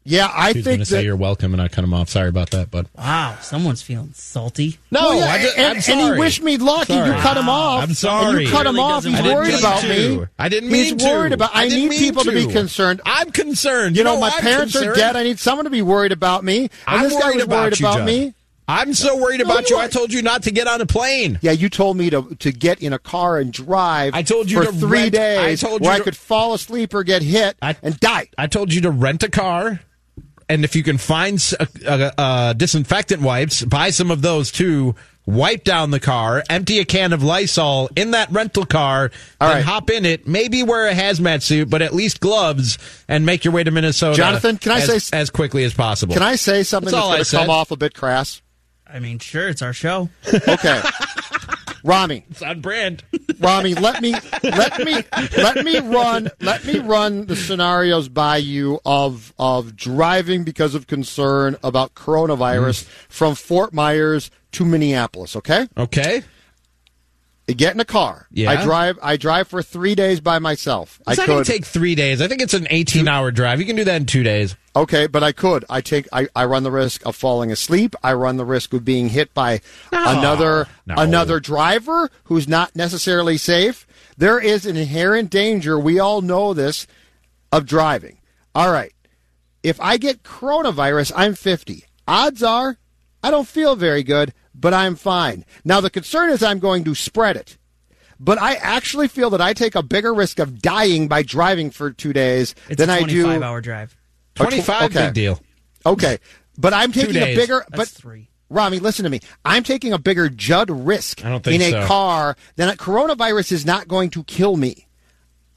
yeah, I He's going think to say you're welcome, and I cut him off. Sorry about that, but Wow, someone's feeling salty. no, Well, yeah, I ju- and, I'm and he wished me luck, and you Sorry. cut him off. I'm sorry. And you cut him off. He's worried about to. me. I didn't He's mean to. worried about. I, didn't need people to. be concerned. I'm concerned. You know, my I'm parents are dead. I need someone to be worried about me. And I'm this guy worried was about worried you, about Judd. me. I'm so worried No, about you you. I told you not to get on a plane. Yeah, you told me to to get in a car and drive. I told you for to three rent- days I told you where I could fall asleep or get hit I- and die. I told you to rent a car, and if you can find uh, uh, uh, disinfectant wipes, buy some of those too. Wipe down the car, empty a can of Lysol in that rental car, All then right. hop in it. Maybe wear a hazmat suit, but at least gloves, and make your way to Minnesota. Jonathan, can I as, say as quickly as possible? Can I say something That's all I that's going to come off a bit crass? I mean, sure, it's our show. Okay, Rami. It's on brand. Rami, let me let me let me run let me run the scenarios by you of of driving because of concern about coronavirus mm. from Fort Myers to Minneapolis. Okay, Okay. you get in a car. Yeah. I drive. I drive for three days by myself. It's I not gonna take three days. I think it's an 18 hour drive. You can do that in two days. Okay, but I could. I take. I, I run the risk of falling asleep. I run the risk of being hit by another no. another driver who's not necessarily safe. There is an inherent danger. We all know this of driving. All right. If I get coronavirus, I'm 50. Odds are I don't feel very good, but I'm fine. Now the concern is I'm going to spread it. But I actually feel that I take a bigger risk of dying by driving for 2 days It's than a I do 25 hour drive. A tw- 25, okay. big deal. Okay, but I'm taking a bigger. That's but three. Rami, listen to me. I'm taking a bigger Judd risk I don't think in a so. car than a coronavirus is not going to kill me.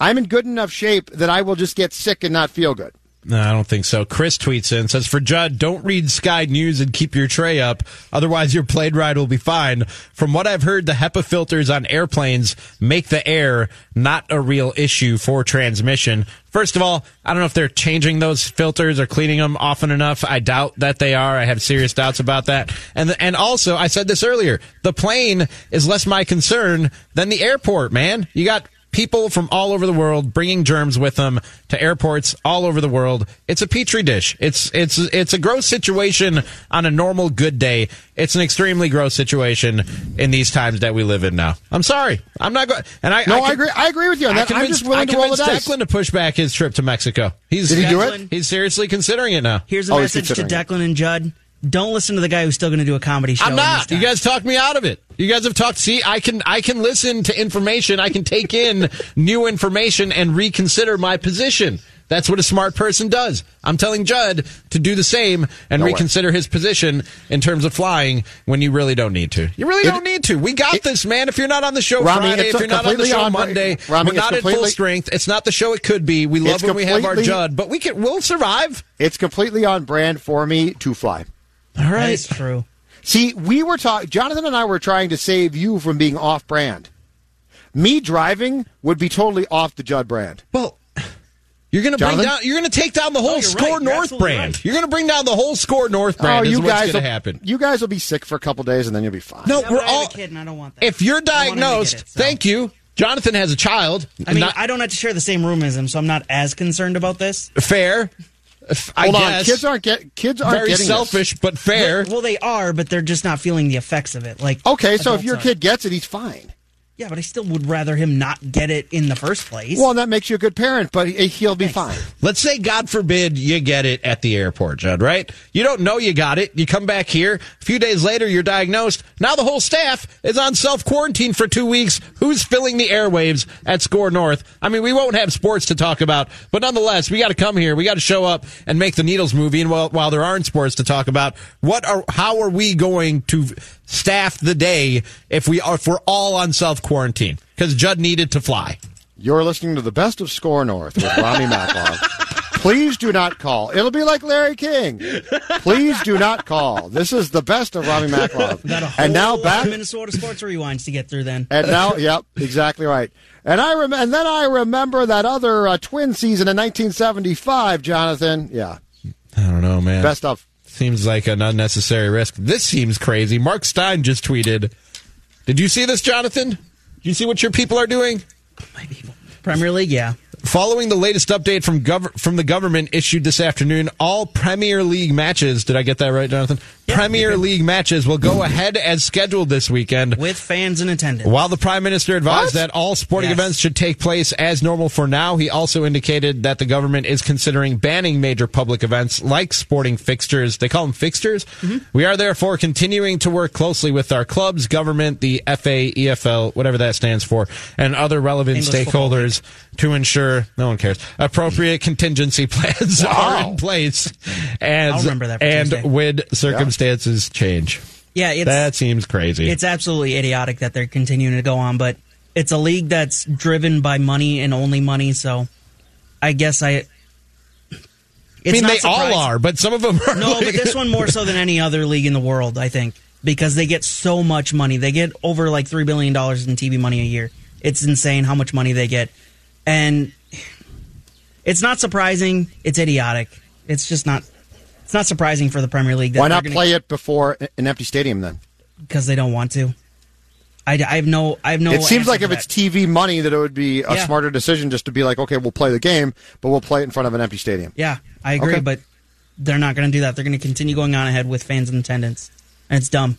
I'm in good enough shape that I will just get sick and not feel good. No, I don't think so. Chris tweets in says for Judd, don't read Sky News and keep your tray up, otherwise your plane ride will be fine. From what I've heard, the HEPA filters on airplanes make the air not a real issue for transmission. First of all, I don't know if they're changing those filters or cleaning them often enough. I doubt that they are. I have serious doubts about that. And and also, I said this earlier, the plane is less my concern than the airport. Man, you got people from all over the world bringing germs with them to airports all over the world. It's a petri dish. It's it's it's a gross situation on a normal good day. It's an extremely gross situation in these times that we live in now. I'm sorry. I'm not going. And I No, I, con- agree. I agree with you on I that. I'm convinced, just willing I to roll the convinced dice. Declan to push back his trip to Mexico. He's Did he do it? He's seriously considering it now. Here's a Oh, message to Declan and Judd. Don't listen to the guy who's still going to do a comedy show. I'm not. You guys talked me out of it. You guys have talked. See, I can I can listen to information. I can take in new information and reconsider my position. That's what a smart person does. I'm telling Judd to do the same and No way. reconsider his position in terms of flying when you really don't need to. You really It- don't need to. We got this, man. If you're not on the show Rami, Friday, if you're not on the show on- Monday, Rami, we're not at full strength. It's not the show it could be. We love when we have our Judd, but we can we'll survive. It's completely on brand for me to fly. All That right. true. See, we were talking. Jonathan and I were trying to save you from being off brand. Me driving would be totally off the Judd brand. Well, you're going to bring down. You're going to take down the whole oh, you're Skor right. You're North brand. right. You're going to bring down the whole Skor North oh, brand. oh, is you what's guys going to will happen. You guys will be sick for a couple days and then you'll be fine. No, Yeah, we're but I have all. a kid and I don't want that. If you're I want him to get diagnosed, it, so. thank you. Jonathan has a child. I mean, Not I don't have to share the same room as him, so I'm not as concerned about this. fair. F- I Hold on, guess. kids aren't get kids aren't very getting this. selfish, but fair. Well, they are, but they're just not feeling the effects of it. Like Okay, so if your are. kid gets it, he's fine. Yeah, but I still would rather him not get it in the first place. Well, that makes you a good parent, but he- he'll be fine. Let's say, God forbid, you get it at the airport, Judd, right? You don't know you got it. You come back here. A few days later, you're diagnosed. Now the whole staff is on self quarantine for two weeks. Who's filling the airwaves at Skor North? I mean, we won't have sports to talk about, but nonetheless, we got to come here. We got to show up and make the Needles movie. And while, while there aren't sports to talk about, what are, how are we going to staff the day if we are, if we're all on self quarantine? Because Judd needed to fly. You're listening to the best of Skor North with Rami Maklov. Please do not call. It'll be like Larry King. Please do not call. This is the best of Rami Maklov. Got a whole And now back of Minnesota sports rewinds to get through. Then And now, yep, exactly right. And I rem- and then I remember that other uh, twin season in 1975, Jonathan. Yeah, I don't know, man. best of. Seems like an unnecessary risk. This seems crazy. Marc Stein just tweeted. Did you see this, Jonathan? Did you see what your people are doing? My people. Premier League, yeah. Following the latest update from gov- from the government issued this afternoon, all Premier League matches, did I get that right, Jonathan? Premier League matches will go ahead as scheduled this weekend. with fans in attendance. While the Prime Minister advised What? that all sporting Yes. events should take place as normal for now, he also indicated that the government is considering banning major public events like sporting fixtures. They call them fixtures. Mm-hmm. We are therefore continuing to work closely with our clubs, government, the FA, EFL, whatever that stands for, and other relevant English stakeholders to ensure, no one cares, appropriate contingency plans are in place as, I'll remember that for and Tuesday. when circumstances change. yeah, it's that seems crazy. it's absolutely idiotic that they're continuing to go on, but it's a league that's driven by money and only money. So, I guess I. It's I mean, they all are, but some of them are. No, like- but this one more so than any other league in the world, I think, because they get so much money. They get over like three billion dollars in TV money a year. It's insane how much money they get, and it's not surprising. It's idiotic. It's just not. It's not surprising for the Premier League. That Why not gonna- play it before an empty stadium then? because they don't want to. I, I have no. I have no. it seems like for if it's. TV money, that it would be a Yeah. smarter decision just to be like, okay, we'll play the game, but we'll play it in front of an empty stadium. yeah, I agree, Okay. but they're not going to do that. They're going to continue going on ahead with fans in attendance, and it's dumb.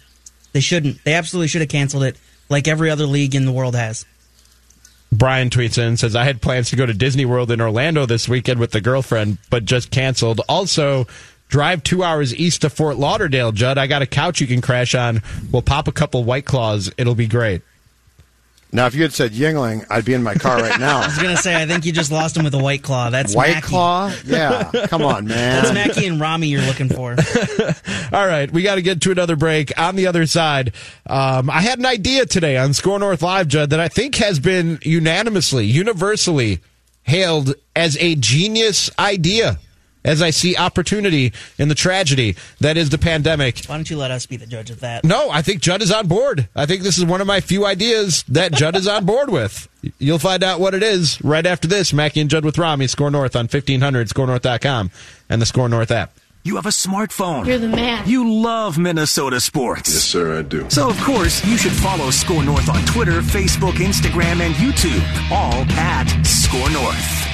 They shouldn't. They absolutely should have canceled it, like every other league in the world has. Brian tweets in and says, I had plans to go to Disney World in Orlando this weekend with the girlfriend, but just canceled. Also, drive two hours east to Fort Lauderdale, Judd. I got a couch you can crash on. We'll pop a couple White Claws. It'll be great. Now, if you had said Yuengling, I'd be in my car right now. I was going to say, I think you just lost him with a white claw. That's White Mackey. Claw? Yeah. Come on, man. That's man. Mackey and Rami you're looking for. All right, we got to get to another break. On the other side, um, I had an idea today on Skor North Live, Judd, that I think has been unanimously, universally hailed as a genius idea. As I see opportunity in the tragedy that is the pandemic. Why don't you let us be the judge of that? No, I think Judd is on board. I think this is one of my few ideas that Judd is on board with. You'll find out what it is right after this. Mackie and Judd with Rami, Skor North on 1500, skornorth.com, and the Skor North app. You have a smartphone. You're the man. You love Minnesota sports. Yes, sir, I do. So, of course, you should follow Skor North on Twitter, Facebook, Instagram, and YouTube, all at Skor North.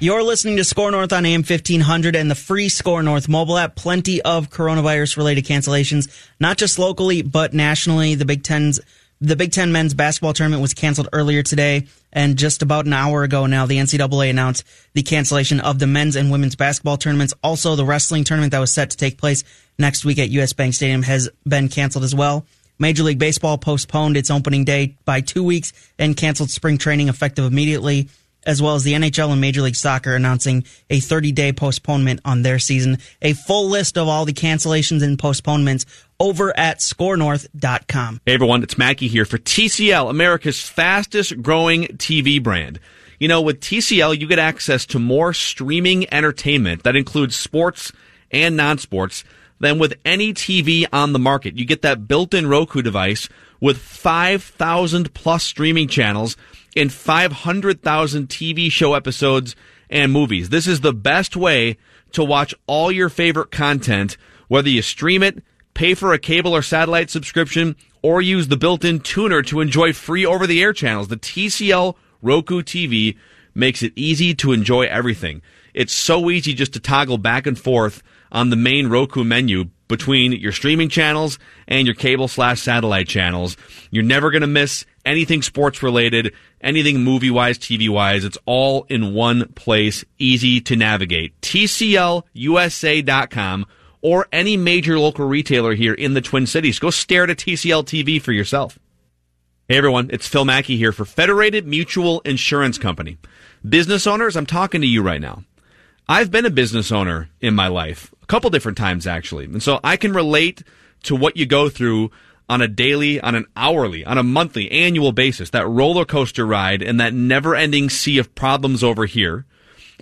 You're listening to Skor North on AM 1500 and the free Skor North mobile app. Plenty of coronavirus related cancellations, not just locally, but nationally. The Big Ten's, the Big Ten men's basketball tournament was canceled earlier today. And just about an hour ago now, the NCAA announced the cancellation of the men's and women's basketball tournaments. Also, the wrestling tournament that was set to take place next week at US Bank Stadium has been canceled as well. Major League Baseball postponed its opening day by two weeks and canceled spring training effective immediately. As well as the NHL and Major League Soccer announcing a 30 day postponement on their season. A full list of all the cancellations and postponements over at skornorth.com. Hey everyone, it's Mackey here for TCL, America's fastest growing TV brand. You know, with TCL, you get access to more streaming entertainment that includes sports and non-sports than with any TV on the market. You get that built-in Roku device with 5,000 plus streaming channels and 500,000 TV show episodes and movies. This is the best way to watch all your favorite content, whether you stream it, pay for a cable or satellite subscription, or use the built-in tuner to enjoy free over-the-air channels. The TCL Roku TV makes it easy to enjoy everything. It's so easy just to toggle back and forth on the main Roku menu between your streaming channels and your cable slash satellite channels. You're never going to miss anything sports related, anything movie wise, TV wise. It's all in one place, easy to navigate. TCLUSA.com or any major local retailer here in the Twin Cities. Go stare at a TCL TV for yourself. Hey everyone, it's Phil Mackey here for Federated Mutual Insurance Company. Business owners, I'm talking to you right now. I've been a business owner in my life, a couple different times actually. And so I can relate to what you go through on a daily, on an hourly, on a monthly, annual basis, that roller coaster ride and that never ending sea of problems over here,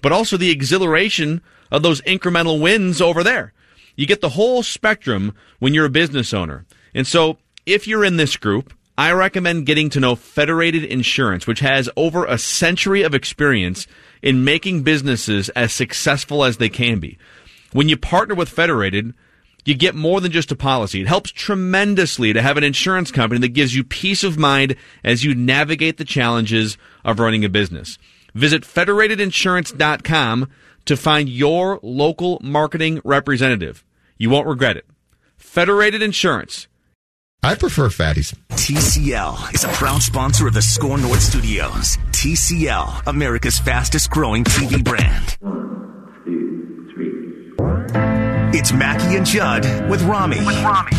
but also the exhilaration of those incremental wins over there. You get the whole spectrum when you're a business owner. And so if you're in this group, I recommend getting to know Federated Insurance, which has over a century of experience in making businesses as successful as they can be. When you partner with Federated, you get more than just a policy. It helps tremendously to have an insurance company that gives you peace of mind as you navigate the challenges of running a business. Visit federatedinsurance.com to find your local marketing representative. You won't regret it. Federated Insurance. I prefer fatties. TCL is a proud sponsor of the Skor North Studios. TCL, America's fastest growing TV brand. It's Mackey and Judd with Rami. With Rami.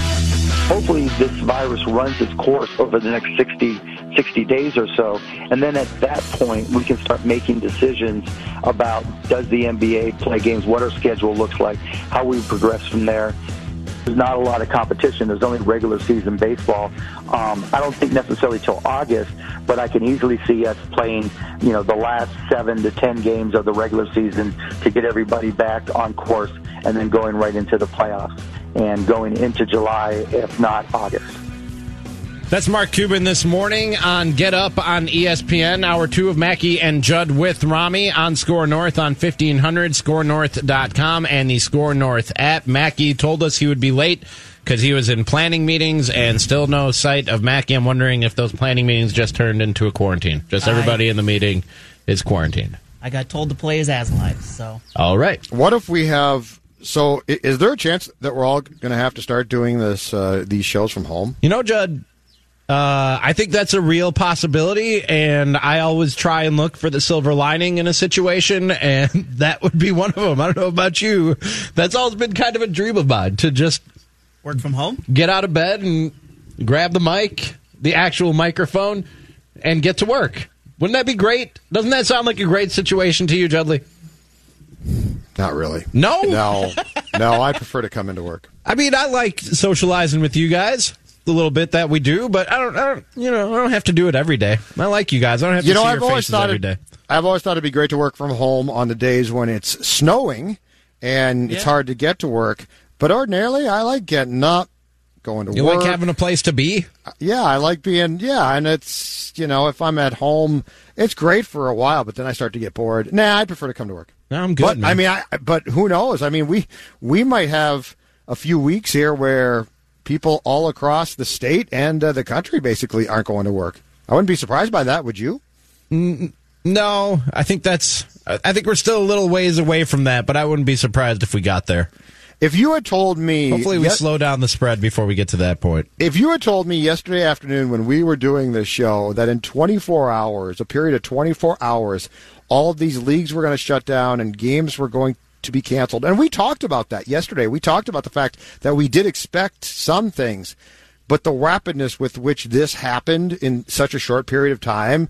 Hopefully, this virus runs its course over the next 60, 60 days or so. And then at that point, we can start making decisions about does the NBA play games, what our schedule looks like, how we progress from there. There's not a lot of competition. There's only regular season baseball. Um, I don't think necessarily till August, but I can easily see us playing, you know, the last seven to ten games of the regular season to get everybody back on course, and then going right into the playoffs and going into July, if not August. That's Mark Cuban this morning on Get Up on ESPN. Hour two of Mackey and Judd with Rami on Skor North on 1500, skornorth.com, and the Skor North app. Mackey told us he would be late because he was in planning meetings and still no sight of Mackey. I'm wondering if those planning meetings just turned into a quarantine. Just everybody in the meeting is quarantined. I got told to play his as live, so. All right. What if we have? So, is there a chance that we're all going to have to start doing this uh, these shows from home? You know, Judd, uh, I think that's a real possibility, and I always try and look for the silver lining in a situation, and that would be one of them. I don't know about you. That's always been kind of a dream of mine to just work from home, get out of bed, and grab the mic, the actual microphone, and get to work. Wouldn't that be great? Doesn't that sound like a great situation to you, Judley? Not really. No, no, no. I prefer to come into work. I mean, I like socializing with you guys. The little bit that we do, but I don't, I don't, you know, I don't have to do it every day. I like you guys. I don't have to know, see I've your always faces thought every it, day. I've always thought it'd be great to work from home on the days when it's snowing and it's hard to get to work. But ordinarily, I like getting up, going to You work. like having a place to be? Uh, yeah, I like being. Yeah, and it's you know, if I'm at home, it's great for a while, but then I start to get bored. Nah, I prefer to come to work. No, I'm good. But man. I mean, I but who knows? I mean, we we might have a few weeks here where people all across the state and uh, the country basically aren't going to work. I wouldn't be surprised by that. Would you? Mm, no, I think that's. I think we're still a little ways away from that, but I wouldn't be surprised if we got there. If you had told me, Hopefully, we yes- slow down the spread before we get to that point. If you had told me yesterday afternoon when we were doing this show that in 24 hours, a period of 24 hours, all of these leagues were going to shut down and games were going to be canceled, and we talked about that yesterday. We talked about the fact that we did expect some things, but the rapidness with which this happened in such a short period of time,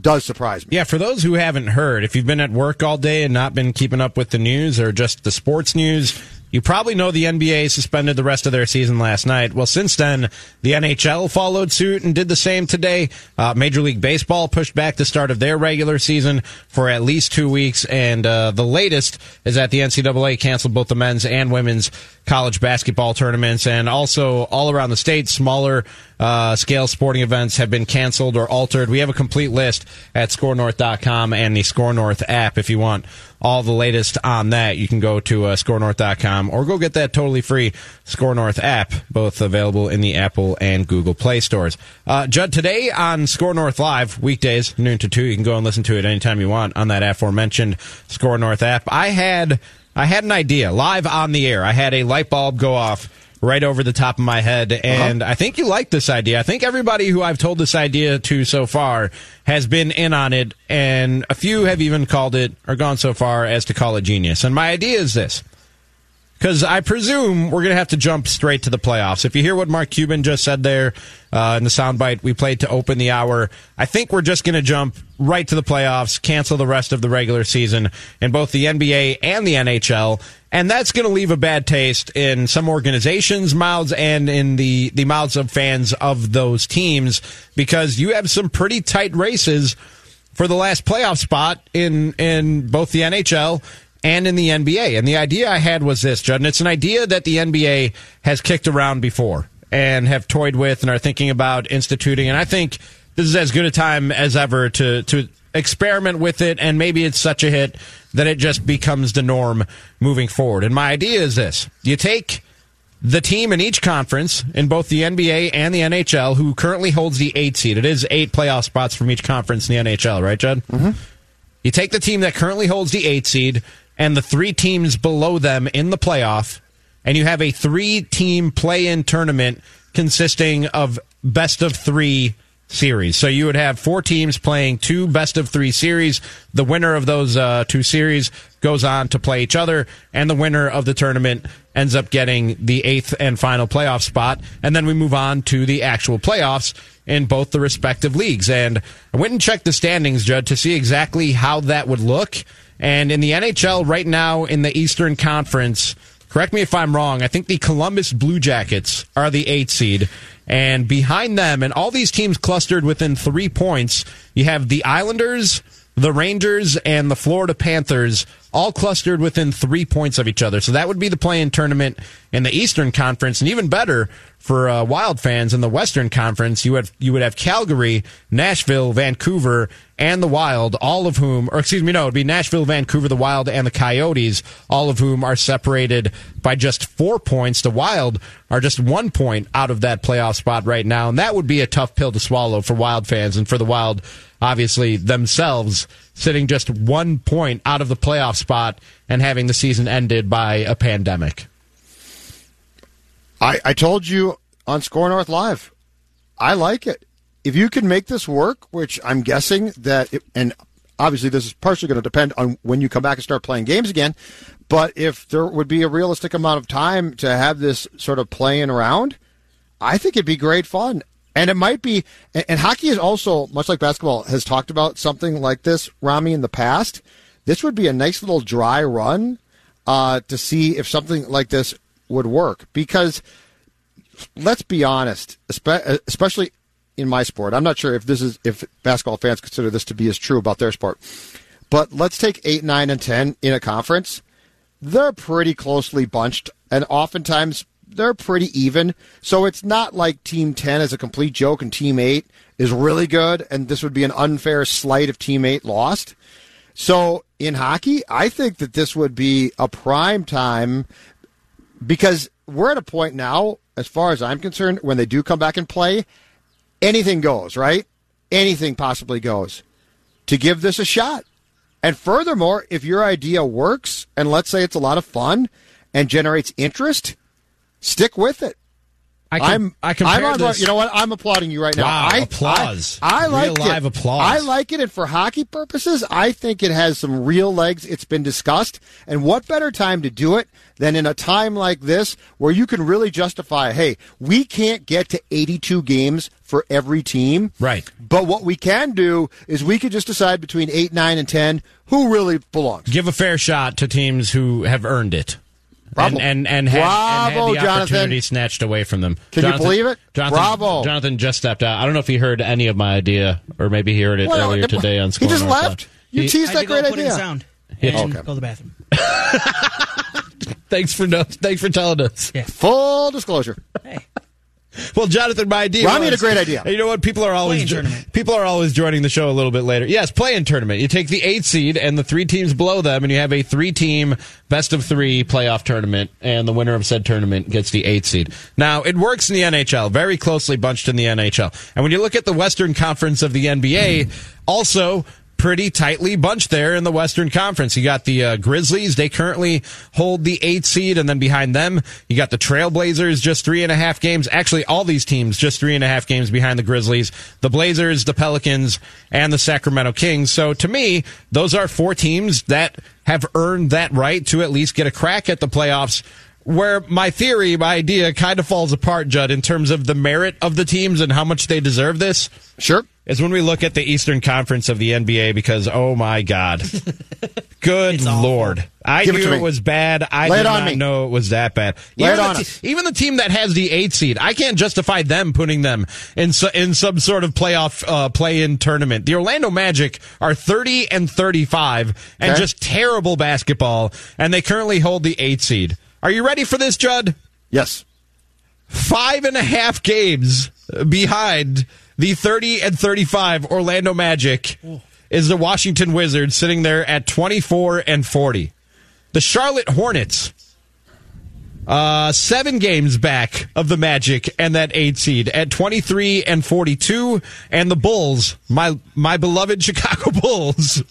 does surprise me. Yeah, for those who haven't heard, if you've been at work all day and not been keeping up with the news or just the sports news, you probably know the NBA suspended the rest of their season last night. Well, since then, the NHL followed suit and did the same today. Uh, Major League Baseball pushed back the start of their regular season for at least two weeks, and uh, the latest is that the NCAA canceled both the men's and women's college basketball tournaments, and also all around the state, smaller uh, scale sporting events have been canceled or altered. We have a complete list at SkorNorth.com and the Skor North app if you want all the latest on that. You can go to uh, SkorNorth.com or go get that totally free Skor North app, both available in the Apple and Google Play stores. Uh, Judd, today on Skor North Live, weekdays, noon to 2, you can go and listen to it anytime you want on that aforementioned Skor North app. I had, I had an idea live on the air. I had a light bulb go off right over the top of my head. And uh-huh. I think you like this idea. I think everybody who I've told this idea to so far has been in on it, and a few have even called it or gone so far as to call it genius. And my idea is this. Because I presume we're going to have to jump straight to the playoffs. If you hear what Mark Cuban just said there uh, in the soundbite we played to open the hour, I think we're just going to jump right to the playoffs, cancel the rest of the regular season in both the NBA and the NHL. And that's going to leave a bad taste in some organizations' mouths and in the, the mouths of fans of those teams because you have some pretty tight races for the last playoff spot in, in both the NHL and in the NBA. And the idea I had was this, Judd, and it's an idea that the NBA has kicked around before and have toyed with and are thinking about instituting. And I think this is as good a time as ever to, to experiment with it. And maybe it's such a hit that it just becomes the norm moving forward. And my idea is this you take the team in each conference in both the NBA and the NHL who currently holds the eight seed. It is eight playoff spots from each conference in the NHL, right, Judd? Mm-hmm. You take the team that currently holds the eight seed and the three teams below them in the playoff, and you have a three team play in tournament consisting of best of three series. So you would have four teams playing two best of three series. The winner of those uh, two series goes on to play each other, and the winner of the tournament ends up getting the eighth and final playoff spot. And then we move on to the actual playoffs in both the respective leagues. And I went and checked the standings, Judd, to see exactly how that would look. And in the NHL right now in the Eastern Conference, correct me if I'm wrong, I think the Columbus Blue Jackets are the eight seed. And behind them, and all these teams clustered within three points, you have the Islanders, the Rangers, and the Florida Panthers all clustered within three points of each other. So that would be the play-in tournament in the Eastern Conference, and even better for uh, Wild fans in the Western Conference, you would you would have Calgary, Nashville, Vancouver, and the Wild, all of whom, or excuse me, no, it'd be Nashville, Vancouver, the Wild, and the Coyotes, all of whom are separated by just four points. The Wild are just one point out of that playoff spot right now, and that would be a tough pill to swallow for Wild fans and for the Wild, obviously themselves sitting just one point out of the playoff spot and having the season ended by a pandemic. I, I told you on Skor North Live, I like it. If you can make this work, which I'm guessing that, it, and obviously this is partially going to depend on when you come back and start playing games again, but if there would be a realistic amount of time to have this sort of playing around, I think it'd be great fun. And it might be, and, and hockey is also, much like basketball, has talked about something like this, Rami, in the past. This would be a nice little dry run uh, to see if something like this would work. Because let's be honest, especially in my sport, I'm not sure if this is if basketball fans consider this to be as true about their sport. But let's take eight, nine, and ten in a conference. They're pretty closely bunched, and oftentimes they're pretty even. So it's not like Team 10 is a complete joke and Team 8 is really good, and this would be an unfair slight if Team 8 lost. So in hockey, I think that this would be a prime time because we're at a point now, as far as I'm concerned, when they do come back and play, anything goes, right? Anything possibly goes to give this a shot. And furthermore, if your idea works, and let's say it's a lot of fun and generates interest, stick with it. I com- I'm I I'm on this- You know what? I'm applauding you right now. Wow, I, applause. I, I like live it. applause. I like it, and for hockey purposes, I think it has some real legs. It's been discussed, and what better time to do it than in a time like this where you can really justify, hey, we can't get to 82 games for every team, right? But what we can do is we could just decide between eight, nine, and ten who really belongs. Give a fair shot to teams who have earned it. Bravo. And, and, and, had, and had the Jonathan. opportunity snatched away from them. Can you believe it? Jonathan, Bravo. Jonathan just stepped out. I don't know if he heard any of my idea, or maybe he heard it Well, earlier it- today on he just North left. Live. You He- teased I had that to go great put in idea. sound. Yeah. And Okay. go to the bathroom. Thanks for no, thanks for telling us. Full disclosure. Well, Jonathan, my idea. Rami had a great idea. You know what? People are always jo- people are always joining the show a little bit later. Yes, play in tournament. You take the eight seed and the three teams below them, and you have a three team best of three playoff tournament, and the winner of said tournament gets the eight seed. Now it works in the NHL, very closely bunched in the NHL, and when you look at the Western Conference of the NBA, also pretty tightly bunched there in the Western Conference. You got the uh, Grizzlies; they currently hold the eight seed, and then behind them, you got the Trailblazers, just three and a half games. Actually, all these teams just three and a half games behind the Grizzlies, the Blazers, the Pelicans, and the Sacramento Kings. So to me, those are four teams that have earned that right to at least get a crack at the playoffs. Where my theory, my idea kind of falls apart, Judd, in terms of the merit of the teams and how much they deserve this. Sure. Is when we look at the Eastern Conference of the NBA because, oh my God. Good Lord. I Give knew to it, was bad. I Lay did not me. know it was that bad. Lay even, it on the us. even the team that has the eight seed, I can't justify them putting them in so, in some sort of playoff uh, play-in tournament. The Orlando Magic are 30 and 35 and Okay. just terrible basketball, and they currently hold the eight seed. Are you ready for this, Judd? Yes. five and a half games behind the 30 and 35 Orlando Magic is the Washington Wizards sitting there at 24 and 40. The Charlotte Hornets, uh, seven games back of the Magic and that eight seed at 23 and 42. And the Bulls, my, my beloved Chicago Bulls,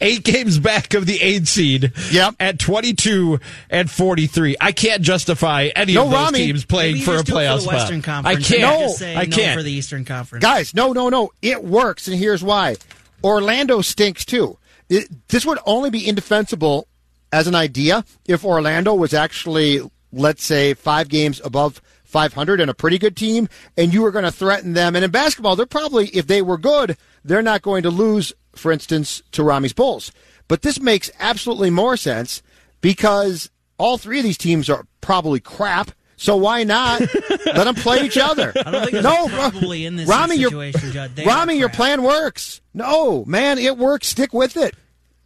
eight games back of the eight seed Yep. at 22 and 43. I can't justify any No, of those Rami. teams playing Maybe for a just do playoff for the spot. Western I can't. and just say I can't. for the Eastern Conference. Guys, no, no, no. It works, and here's why. Orlando stinks too. It, this would only be indefensible as an idea if Orlando was actually, let's say, five games above 500 and a pretty good team, and you are going to threaten them. And in basketball, they're probably, if they were good, they're not going to lose, for instance, to Rami's Bulls. But this makes absolutely more sense because all three of these teams are probably crap. So why not let them play each other? I don't think there's no, probably in this Rami, your- situation, Judd. Rami, your plan works. No, man, it works. Stick with it.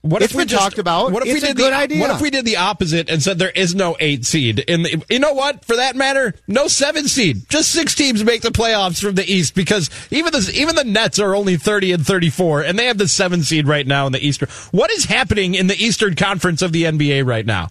What It's if we just, talked about. What if It's we did the, idea. What if we did the opposite and said there is no eight seed? In the, you know what? For that matter, no seven seed. Just six teams make the playoffs from the East because even the even the Nets are only thirty and thirty four, and they have the seven seed right now in the Eastern. What is happening in the Eastern Conference of the NBA right now?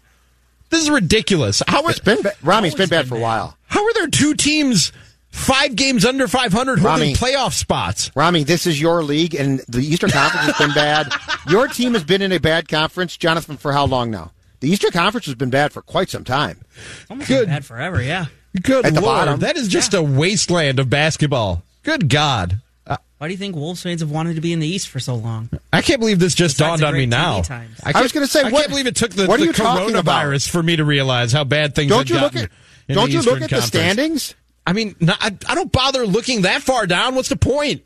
This is ridiculous. How are, it's been, Rami, it's been bad for a while. how are there two teams five games under five hundred holding Rami. playoff spots? Rami, this is your league, and the Eastern Conference has been bad. Your team has been in a bad conference, Jonathan, for how long now? The Eastern Conference has been bad for quite some time. Almost Good. been bad forever, yeah. Good At the lord, bottom. that is just a wasteland of basketball. Good God. Uh, Why do you think Wolves fans have wanted to be in the East for so long? I can't believe this just Besides dawned on me great now. I, I was gonna say, I what- can't believe it took the, what are the you talking about? coronavirus for me to realize how bad things Don't had you look gotten at Don't you look at the standings? I mean, no, I, I don't bother looking that far down. What's the point?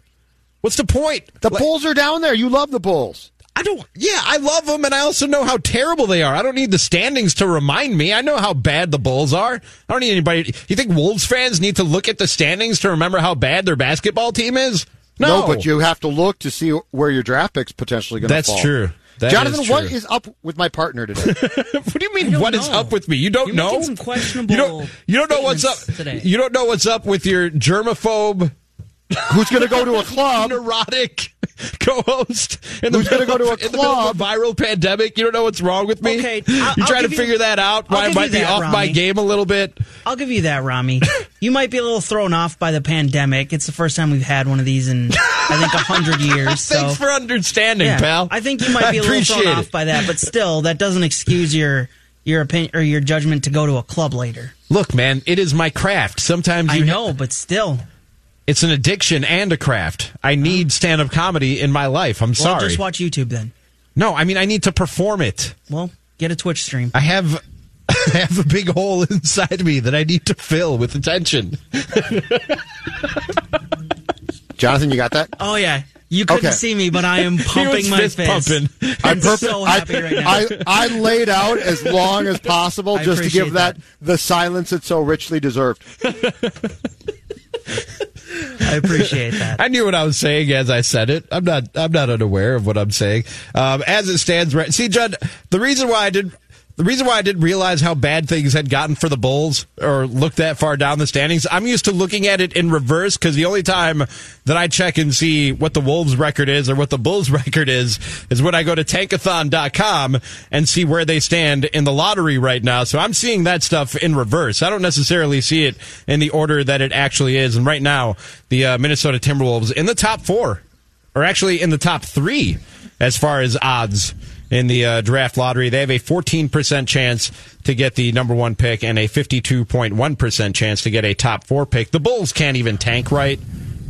What's the point? The Like, Bulls are down there. You love the Bulls. I don't. Yeah, I love them, and I also know how terrible they are. I don't need the standings to remind me. I know how bad the Bulls are. I don't need anybody. You think Wolves fans need to look at the standings to remember how bad their basketball team is? No, but you have to look to see where your draft pick's potentially going to That's fall. true. That Jonathan, is what true. is up with my partner today? what do you mean? don't What is up with me? You don't You're know. some questionable You don't. You don't know what's up. today. You don't know what's up with your germaphobe, Who's going to go to a club? neurotic co-host in the Who's gonna go to of- a in the middle of a club? viral pandemic? You don't know what's wrong with me. Okay, I'll- you're trying to give you- figure that out. I'll Why I give might you be that, off my game a little bit. I'll give you that, Rami. you might be a little thrown off by the pandemic. It's the first time we've had one of these in, I think, a hundred years. So. Thanks for understanding, yeah, pal. I think you might be a little thrown it. off by that, but still, that doesn't excuse your your opinion or your judgment to go to a club later. Look, man, it is my craft. Sometimes I you know, but still, it's an addiction and a craft. I need oh. stand up comedy in my life. I'm well, sorry. just watch YouTube then. No, I mean I need to perform it. Well, get a Twitch stream. I have I have a big hole inside me that I need to fill with attention. Jonathan, you got that? Oh yeah, you couldn't Okay. see me, but I am pumping my fist fist. pumping. I'm purpo- so happy I, right now. I, I laid out as long as possible I just to give appreciate that, the silence it so richly deserved. I appreciate that. I knew what I was saying as I said it. I'm not. I'm not unaware of what I'm saying. Um, as it stands, right? See, Judd, the reason why I did. The reason why I didn't realize how bad things had gotten for the Bulls or look that far down the standings, I'm used to looking at it in reverse because the only time that I check and see what the Wolves record is or what the Bulls record is is when I go to tankathon.com and see where they stand in the lottery right now. So I'm seeing that stuff in reverse. I don't necessarily see it in the order that it actually is. And right now, the uh, Minnesota Timberwolves in the top four or actually in the top three as far as odds in the uh, draft lottery. They have a 14% chance to get the number one pick and a 52.1% chance to get a top four pick. The Bulls can't even tank right.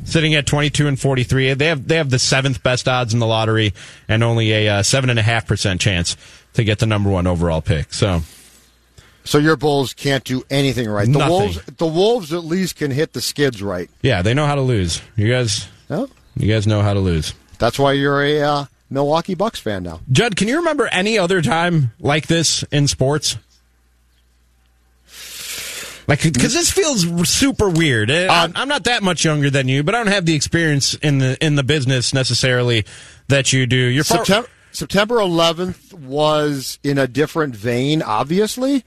Sitting at 22 and 43, they have they have the seventh best odds in the lottery and only a uh, seven and a half percent chance to get the number one overall pick. So, So your Bulls can't do anything right. The Nothing. Wolves, the Wolves at least can hit the skids right. yeah, they know how to lose. You guys, Oh. you guys know how to lose. That's why you're a uh, Milwaukee Bucks fan now. Judd, can you remember any other time like this in sports? Like, because this feels super weird. Eh, I'm, I'm not that much younger than you, but I don't have the experience in the in the business necessarily that you do. You're far, September, September 11th was in a different vein, obviously,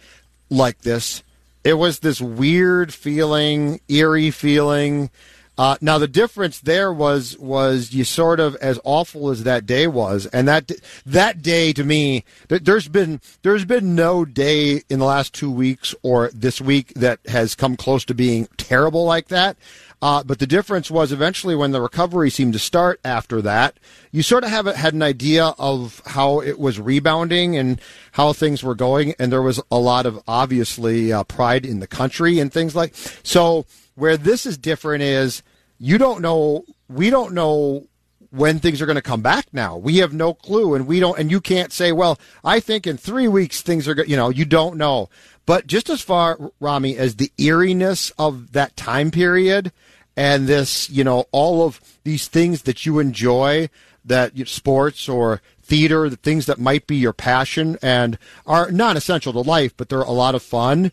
like this. It was this weird feeling, eerie feeling. Uh, now the difference there was was you sort of as awful as that day was, and that that day to me, there- there's been there's been no day in the last two weeks or this week that has come close to being terrible like that. Uh, but the difference was eventually when the recovery seemed to start after that, you sort of have had an idea of how it was rebounding and how things were going, and there was a lot of obviously uh, pride in the country and things like. So where this is different is you don't know, we don't know when things are going to come back now. We have no clue and we don't and you can't say, well, I think in 3 weeks things are go-, you know, you don't know. But just as far Rami as the eeriness of that time period and this, you know, all of these things that you enjoy that you sports or theater, the things that might be your passion and are non essential to life, but they're a lot of fun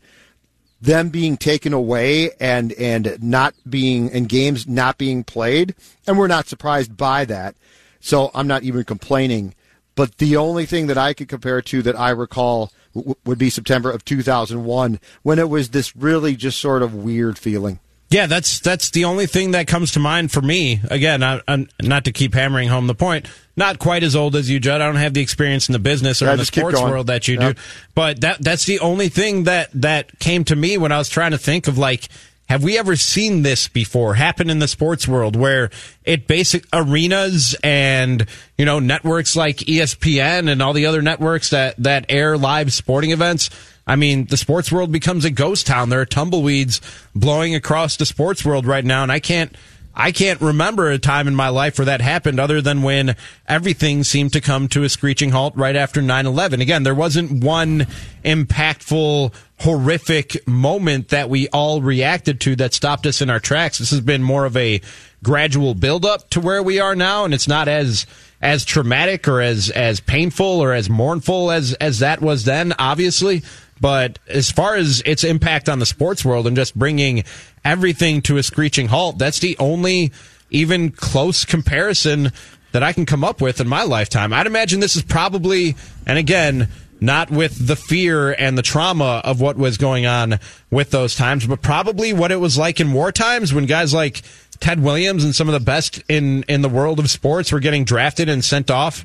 them being taken away and and not being and games not being played and we're not surprised by that. So i'm not even complaining. But the only thing that i could compare to that i recall w- would be september of 2001 when it was this really just sort of weird feeling Yeah, that's that's the only thing that comes to mind for me. Again, I, I, not to keep hammering home the point. Not quite as old as you, Judd. I don't have the experience in the business or Yeah, in the sports world that you Yep. do. But that that's the only thing that that came to me when I was trying to think of like. Have we ever seen this before happen in the sports world where it basic arenas and, you know, networks like ESPN and all the other networks that, that air live sporting events I mean, the sports world becomes a ghost town. There are tumbleweeds blowing across the sports world right now, and I can't. I can't remember a time in my life where that happened other than when everything seemed to come to a screeching halt right after 9-11. Again, there wasn't one impactful, horrific moment that we all reacted to that stopped us in our tracks. This has been more of a gradual buildup to where we are now, and it's not as as traumatic or as as painful or as mournful as as that was then, obviously. But as far as its impact on the sports world and just bringing everything to a screeching halt, that's the only even close comparison that I can come up with in my lifetime. I'd imagine this is probably, and again, not with the fear and the trauma of what was going on with those times, but probably what it was like in war times when guys like Ted Williams and some of the best in, in the world of sports were getting drafted and sent off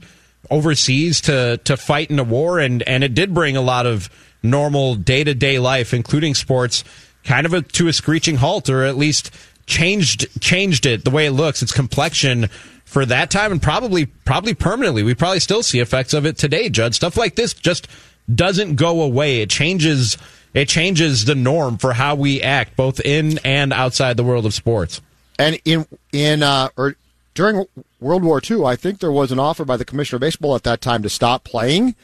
overseas to, to fight in a war. And, and it did bring a lot of normal day to day life, including sports, kind of a, to a screeching halt, or at least changed changed it the way it looks, its complexion for that time, and probably probably permanently. We probably still see effects of it today, Judd. Stuff like this just doesn't go away. It changes it changes the norm for how we act both in and outside the world of sports. And in in uh, or during World War II, I think there was an offer by the commissioner of baseball at that time to stop playing,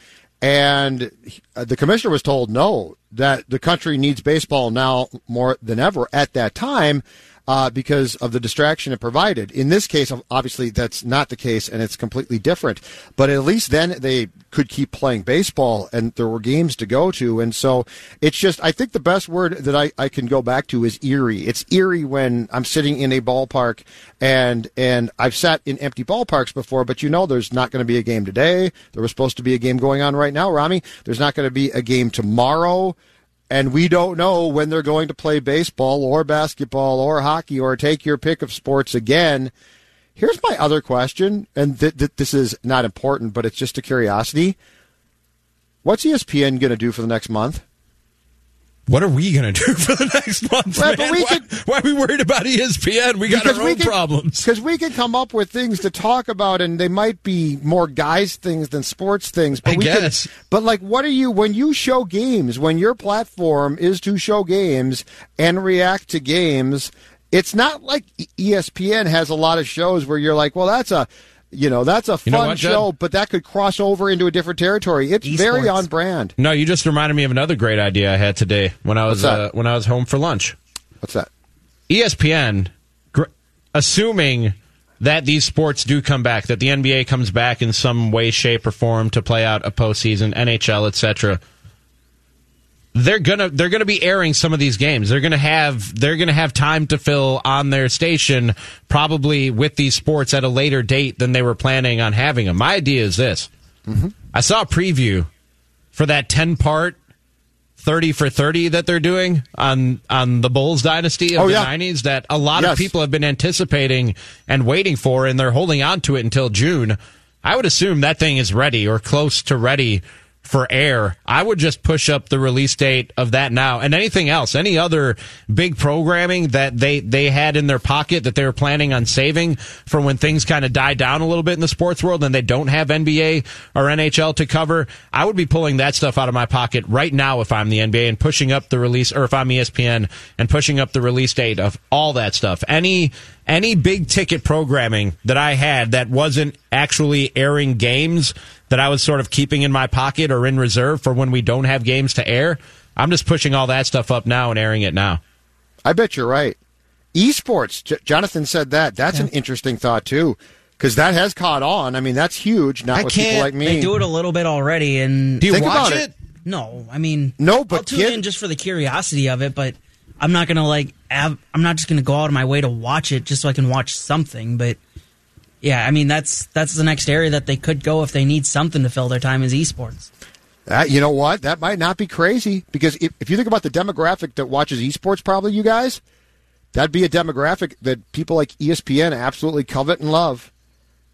and uh, the commissioner was told no, that the country needs baseball now more than ever. At that time uh, because of the distraction it provided. In this case, obviously, that's not the case, and it's completely different. But at least then they could keep playing baseball, and there were games to go to. And so it's just, I think the best word that I, I can go back to is eerie. It's eerie when I'm sitting in a ballpark, and and I've sat in empty ballparks before, but you know there's not going to be a game today. There was supposed to be a game going on right now, Rami. There's not going to be a game tomorrow and we don't know when they're going to play baseball or basketball or hockey or take your pick of sports again. Here's my other question, and th- th- this is not important, but it's just a curiosity. What's ESPN going to do for the next month? What are we going to do for the next month? Right, man? Why, could, why, are we worried about ESPN? We got our own problems. Because we can come up with things to talk about, and they might be more guys things than sports things. But I we guess. Can, but like, what are you when you show games? When your platform is to show games and react to games, it's not like ESPN has a lot of shows where you're like, well, that's a you know, that's a fun what, show, but that could cross over into a different territory. It's Esports. very on brand. No, you just reminded me of another great idea I had today when I was uh, when I was home for lunch. What's that? ESPN, gr- assuming that these sports do come back, that the NBA comes back in some way, shape, or form to play out a postseason, NHL, etc they're gonna they're gonna be airing some of these games. They're gonna have they're gonna have time to fill on their station, probably with these sports at a later date than they were planning on having them. My idea is this: mm-hmm. I saw a preview for that ten part. 30 for 30 that they're doing on on the Bulls dynasty of oh, the yeah. 90s that a lot yes. of people have been anticipating and waiting for and they're holding on to it until June. I would assume that thing is ready or close to ready for air, I would just push up the release date of that now and anything else, any other big programming that they, they had in their pocket that they were planning on saving for when things kind of die down a little bit in the sports world and they don't have NBA or NHL to cover. I would be pulling that stuff out of my pocket right now if I'm the NBA and pushing up the release, or if I'm ESPN and pushing up the release date of all that stuff. Any, any big ticket programming that I had that wasn't actually airing games that I was sort of keeping in my pocket or in reserve for when we don't have games to air. I'm just pushing all that stuff up now and airing it now. I bet you're right. Esports, J- Jonathan said that. That's yeah. an interesting thought too, because that has caught on. I mean, that's huge. Not I with people like me. They do it a little bit already, and do you Think watch it? it? No, I mean, no, but I'll tune kid- in just for the curiosity of it. But I'm not gonna like. Have, I'm not just gonna go out of my way to watch it just so I can watch something. But yeah, I mean that's that's the next area that they could go if they need something to fill their time is esports. Uh, you know what? That might not be crazy because if, if you think about the demographic that watches esports, probably you guys, that'd be a demographic that people like ESPN absolutely covet and love.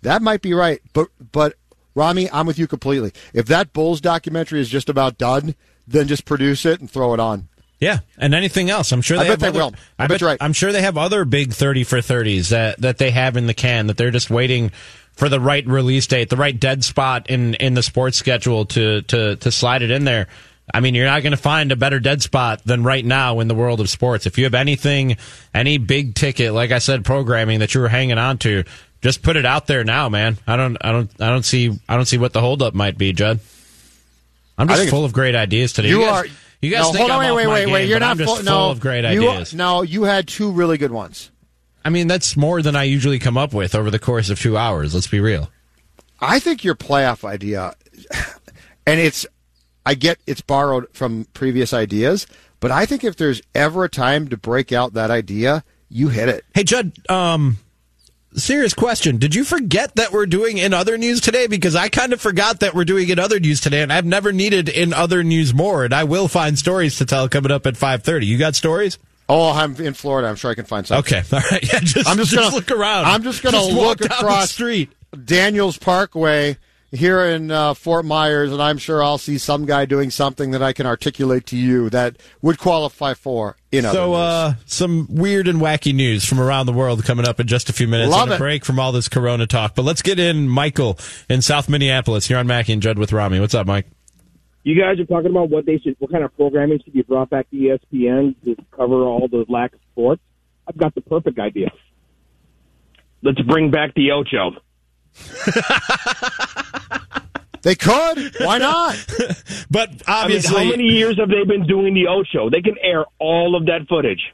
That might be right, but but Rami, I'm with you completely. If that Bulls documentary is just about done, then just produce it and throw it on. Yeah, and anything else. I'm sure they I bet have they other, will. I, I bet, you're right. I'm sure they have other big 30 for 30s that, that they have in the can that they're just waiting for the right release date, the right dead spot in, in the sports schedule to, to, to slide it in there. I mean, you're not going to find a better dead spot than right now in the world of sports. If you have anything, any big ticket, like I said, programming that you were hanging on to, just put it out there now, man. I don't, I don't, I don't see, I don't see what the holdup might be, Judd. I'm just full of great ideas today. You, you guys, are. You guys no, think hold on, I'm wait, wait, wait, game, wait. You're not full, full no, of great you, ideas. No, you had two really good ones. I mean, that's more than I usually come up with over the course of two hours. Let's be real. I think your playoff idea, and it's, I get it's borrowed from previous ideas, but I think if there's ever a time to break out that idea, you hit it. Hey, Judd, um, serious question. Did you forget that we're doing in other news today? Because I kind of forgot that we're doing in other news today, and I've never needed in other news more, and I will find stories to tell coming up at 5.30. You got stories? Oh, I'm in Florida. I'm sure I can find something. Okay, all right. Yeah, just, I'm just, just gonna, look around. I'm just going to look across the street. Daniels Parkway here in uh, Fort Myers, and I'm sure I'll see some guy doing something that I can articulate to you that would qualify for in other So, news. uh, some weird and wacky news from around the world coming up in just a few minutes. Love on a it. break from all this Corona talk. But let's get in Michael in South Minneapolis. You're on Mackey and Judd with Rami. What's up, Mike? You guys are talking about what they should, what kind of programming should be brought back to ESPN to cover all the lack of sports. I've got the perfect idea. Let's bring back the Ocho. They could. Why not? but obviously, I mean, how many years have they been doing the Ocho? They can air all of that footage.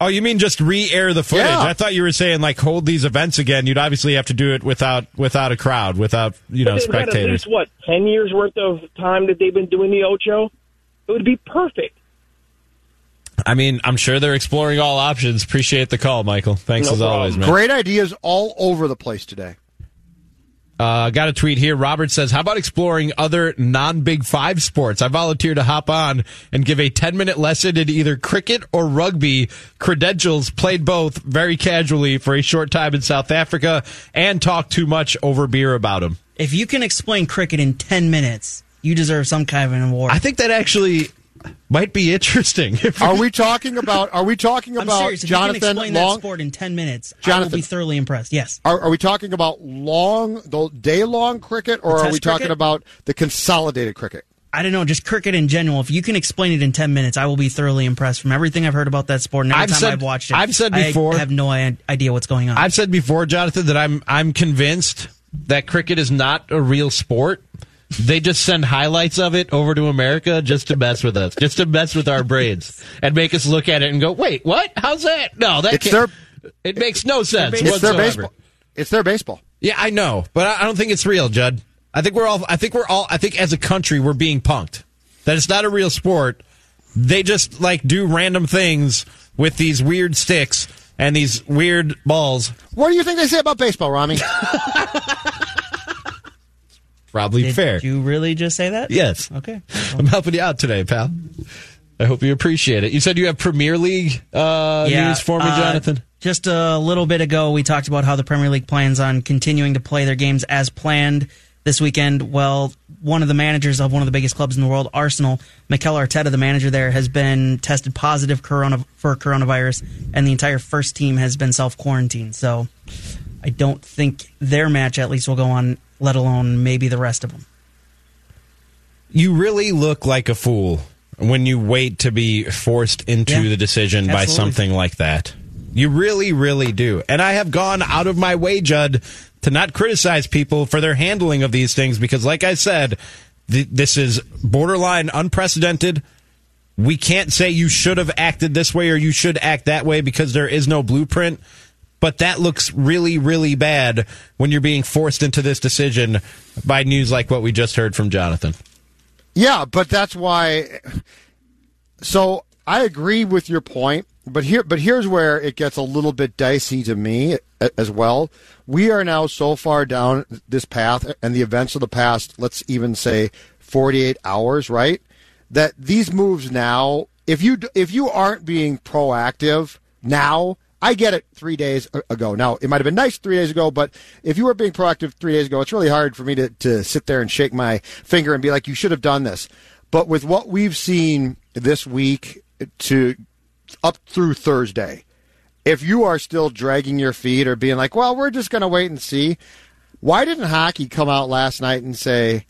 Oh, you mean just re-air the footage? Yeah. I thought you were saying like hold these events again. You'd obviously have to do it without without a crowd, without you know But they've at spectators. least what ten years worth of time that they've been doing the Ocho. It would be perfect. I mean, I'm sure they're exploring all options. Appreciate the call, Michael. Thanks No as always, man. Great ideas all over the place today. Uh, got a tweet here. Robert says, "How about exploring other non-Big Five sports? I volunteer to hop on and give a 10-minute lesson in either cricket or rugby. Credentials played both very casually for a short time in South Africa, and talk too much over beer about them." If you can explain cricket in 10 minutes, you deserve some kind of an award. I think that actually might be interesting. Are we talking about? Are we talking I'm about serious. If you can Jonathan explain that Long? sport in 10 minutes, I will Jonathan- be thoroughly impressed. Yes. Are, are we talking about long, the day long cricket, or are test we talking cricket? about the consolidated cricket? I don't know, just cricket in general. If you can explain it in 10 minutes, I will be thoroughly impressed from everything I've heard about that sport and every I've time said- I've watched it. I've said before, I have no idea what's going on. I've said before, Jonathan, that I'm I'm convinced that cricket is not a real sport. They just send highlights of it over to America just to mess with us, just to mess with our brains and make us look at it and go, "Wait, what? How's that? No, that It's can't, it makes no sense It's their whatsoever." baseball. It's their baseball. Yeah, I know, but I I don't think it's real, Judd. I think we're all. I think we're all. I think as a country, we're being punked. That it's not a real sport. They just like do random things with these weird sticks and these weird balls. What do you think they say about baseball, Rami? Probably fair. Did fair. you really just say that? Yes. Okay. I'm helping you out today, pal. I hope you appreciate it. You said you have Premier League uh, news for me, uh, Jonathan. Just a little bit ago, we talked about how the Premier League plans on continuing to play their games as planned this weekend. Well, one of the managers of one of the biggest clubs in the world, Arsenal, Mikel Arteta, the manager there, has been tested positive corona, for coronavirus, and the entire first team has been self quarantined. So I don't think their match, at least, will go on, let alone maybe the rest of them. You really look like a fool when you wait to be forced into Yeah, the decision by something like that. You really, really do. And I have gone out of my way, Judd, to not criticize people for their handling of these things because, like I said, th- this is borderline unprecedented. We can't say you should have acted this way or you should act that way because there is no blueprint. But that looks really, really bad when you're being forced into this decision by news like what we just heard from Jonathan. Yeah, but that's why. So I agree with your point, but here, but here's where it gets a little bit dicey to me as well. We are now so far down this path, and the events of the past, let's even say 48 hours, right? That these moves now, if you if you aren't being proactive now. I get it three days ago. Now, it might have been nice three days ago, but if you were being proactive three days ago, it's really hard for me to, to sit there and shake my finger and be like, you should have done this. But with what we've seen this week to up through Thursday, if you are still dragging your feet or being like, well, we're just going to wait and see, why didn't hockey come out last night and say,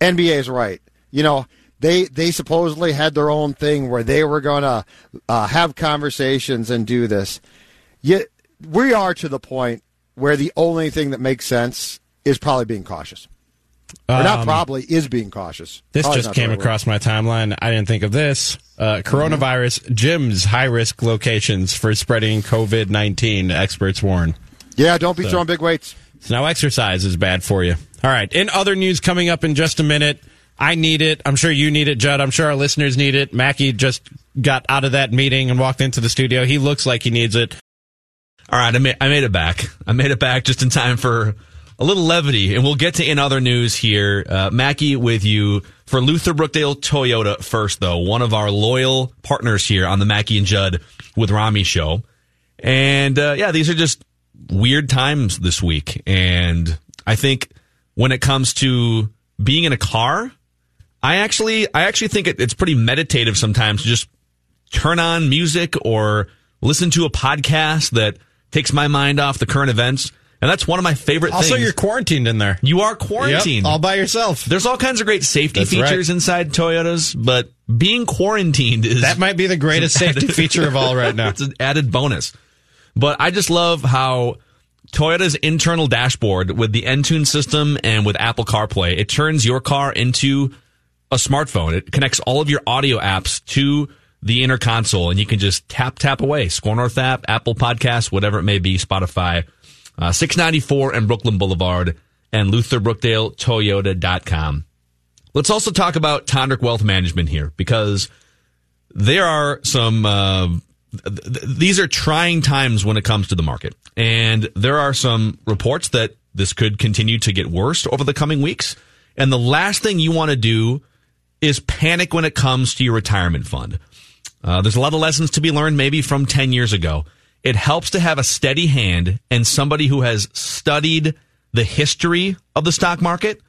NBA is right? You know, they they supposedly had their own thing where they were going to uh, have conversations and do this. Yet we are to the point where the only thing that makes sense is probably being cautious. or not Um, probably is being cautious. This Probably just came across my timeline. I didn't think of this. Uh, coronavirus gyms high risk locations for spreading COVID nineteen. Experts warn. Yeah, don't be So- throwing big weights. So now exercise is bad for you. All right. In other news coming up in just a minute, I need it. I'm sure you need it, Judd. I'm sure our listeners need it. Mackey just got out of that meeting and walked into the studio. He looks like he needs it. All right, I made, I made it back. I made it back just in time for a little levity, and we'll get to in other news here. Uh, Mackey with you for Luther Brookdale Toyota first, though, one of our loyal partners here on the Mackey and Judd with Rami show. And uh, yeah, these are just weird times this week. And I think when it comes to being in a car, I actually, I actually think it, it's pretty meditative sometimes to just turn on music or listen to a podcast that takes my mind off the current events And that's one of my favorite Also, things. Also, you're quarantined in there. You are quarantined. Yep, all by yourself. There's all kinds of great safety That's features right. inside Toyotas, but being quarantined is That might be the greatest safety feature of all right now. it's an added bonus. But I just love how Toyota's internal dashboard with the Entune system and with Apple CarPlay, it turns your car into a smartphone. It connects all of your audio apps to the inner console and you can just tap, tap away. Skor North app, Apple Podcasts, whatever it may be, Spotify, uh, 694 and Brooklyn Boulevard and Luther Brookdale Toyota.com. Let's also talk about Tondrick Wealth Management here because there are some, uh, th- th- these are trying times when it comes to the market. And there are some reports that this could continue to get worse over the coming weeks. And the last thing you want to do is panic when it comes to your retirement fund. Uh, there's a lot of lessons to be learned maybe from 10 years ago. It helps to have a steady hand and somebody who has studied the history of the stock market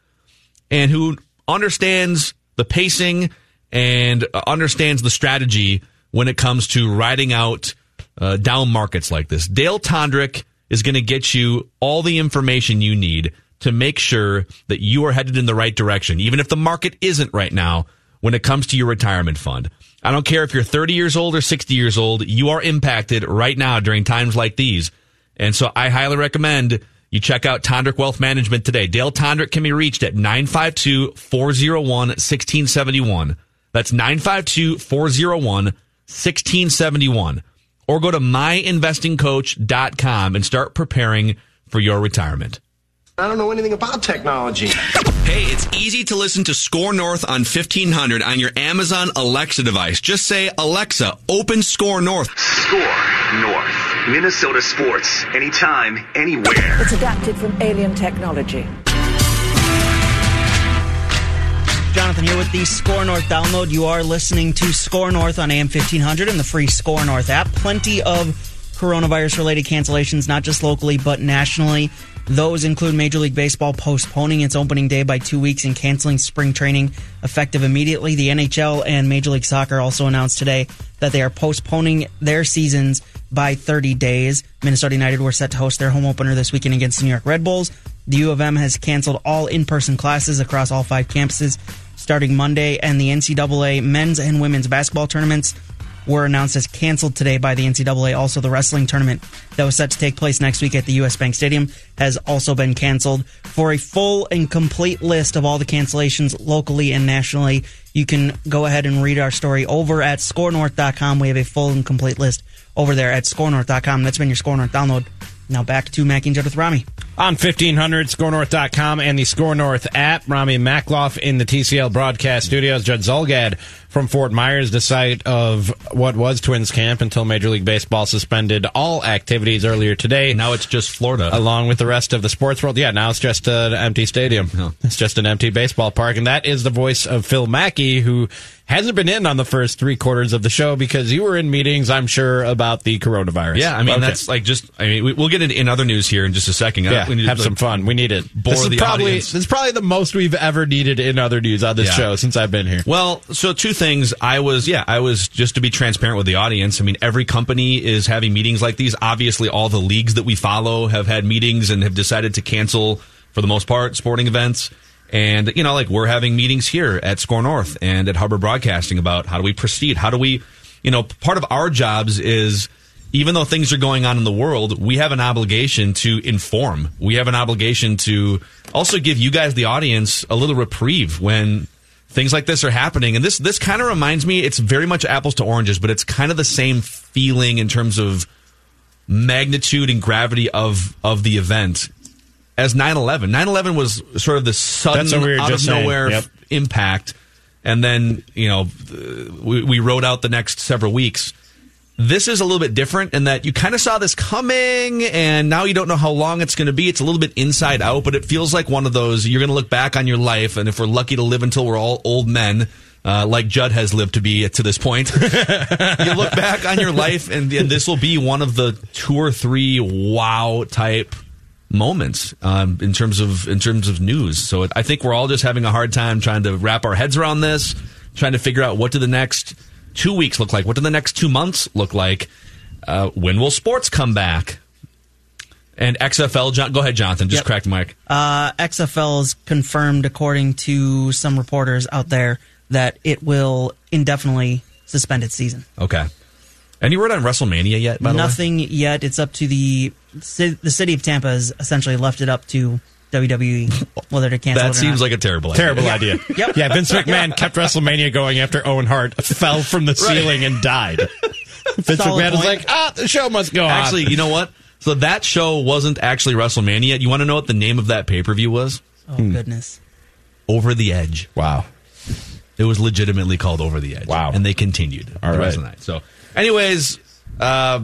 and who understands the pacing and uh, understands the strategy when it comes to riding out uh, down markets like this. Dale Tondrick is going to get you all the information you need to make sure that you are headed in the right direction, even if the market isn't right now when it comes to your retirement fund. I don't care if you're 30 years old or 60 years old, you are impacted right now during times like these. And so I highly recommend you check out Tondrick Wealth Management today. Dale Tondrick can be reached at 952 401 1671. That's 952 401 1671. Or go to myinvestingcoach.com and start preparing for your retirement. I don't know anything about technology. Hey, it's easy to listen to Skor North on 1500 on your Amazon Alexa device. Just say, Alexa, open Skor North. Skor North. Minnesota sports. Anytime, anywhere. It's adapted from alien technology. Jonathan here with the Skor North download. You are listening to Skor North on AM 1500 and the free Skor North app. Plenty of coronavirus related cancellations, not just locally, but nationally. Those include Major League Baseball postponing its opening day by two weeks and canceling spring training effective immediately. The NHL and Major League Soccer also announced today that they are postponing their seasons by 30 days. Minnesota United were set to host their home opener this weekend against the New York Red Bulls. The U of M has canceled all in person classes across all five campuses starting Monday, and the NCAA men's and women's basketball tournaments were announced as canceled today by the NCAA. Also, the wrestling tournament that was set to take place next week at the US Bank Stadium has also been canceled. For a full and complete list of all the cancellations locally and nationally, you can go ahead and read our story over at skornorth.com. We have a full and complete list over there at skornorth.com. That's been your Skor North download. Now back to Mac and Judd with Rami. On 1500, skornorth.com and the Skor North app. Rami Makloff in the TCL broadcast studios. Judd Zulgad from Fort Myers, the site of what was Twins camp until Major League Baseball suspended all activities earlier today. Now it's just Florida. Along with the rest of the sports world. Yeah, now it's just an empty stadium. It's just an empty baseball park. And that is the voice of Phil Mackey, who hasn't been in on the first three quarters of the show because you were in meetings, I'm sure, about the coronavirus. Yeah, I mean, Okay. that's like just, I mean, we- we'll get into in other news here in just a second. Yeah, we need to, have some like, fun. We need it. bore this is the probably audience. this is probably the most we've ever needed in other news on this Yeah. show since I've been here. Well, so two things. I was, yeah, I was just to be transparent with the audience. I mean, every company is having meetings like these. Obviously, all the leagues that we follow have had meetings and have decided to cancel, for the most part, sporting events. And, you know, like we're having meetings here at Skor North and at Hubbard Broadcasting about how do we proceed? How do we, you know, part of our jobs is even though things are going on in the world, we have an obligation to inform. We have an obligation to also give you guys, the audience, a little reprieve when things like this are happening. And this this kind of reminds me, it's very much apples to oranges, but it's kind of the same feeling in terms of magnitude and gravity of of the event as 9-11. 9-11 was sort of the sudden we out of nowhere Yep. impact. And then, you know, we, we rode out the next several weeks. This is a little bit different in that you kind of saw this coming and now you don't know how long it's going to be. It's a little bit inside out, but it feels like one of those you're going to look back on your life. And if we're lucky to live until we're all old men, uh, like Judd has lived to be to this point, you look back on your life and, and this will be one of the two or three wow type moments um, in terms of in terms of news. So I think we're all just having a hard time trying to wrap our heads around this, trying to figure out what do the next two weeks look like, what do the next two months look like, uh, when will sports come back? And XFL, John, go ahead, Jonathan. Just Yep. cracked mic. Uh, XFL is confirmed, according to some reporters out there, that it will indefinitely suspend its season. Okay. Any word on WrestleMania yet? By the way? Nothing yet. It's up to the the city of Tampa has essentially left it up to WWE whether to cancel. That or seems not. like a terrible idea. Terrible idea. Yep. Yeah, Vince McMahon kept WrestleMania going after Owen Hart fell from the ceiling and died. Vince Solid McMahon was point. like, ah, the show must go on. Actually, you know what? So that show wasn't actually WrestleMania. You want to know what the name of that pay per view was? Oh goodness. Over the Edge. Wow. It was legitimately called Over the Edge. Wow. And they continued All the rest right. of the night. So, anyways, uh,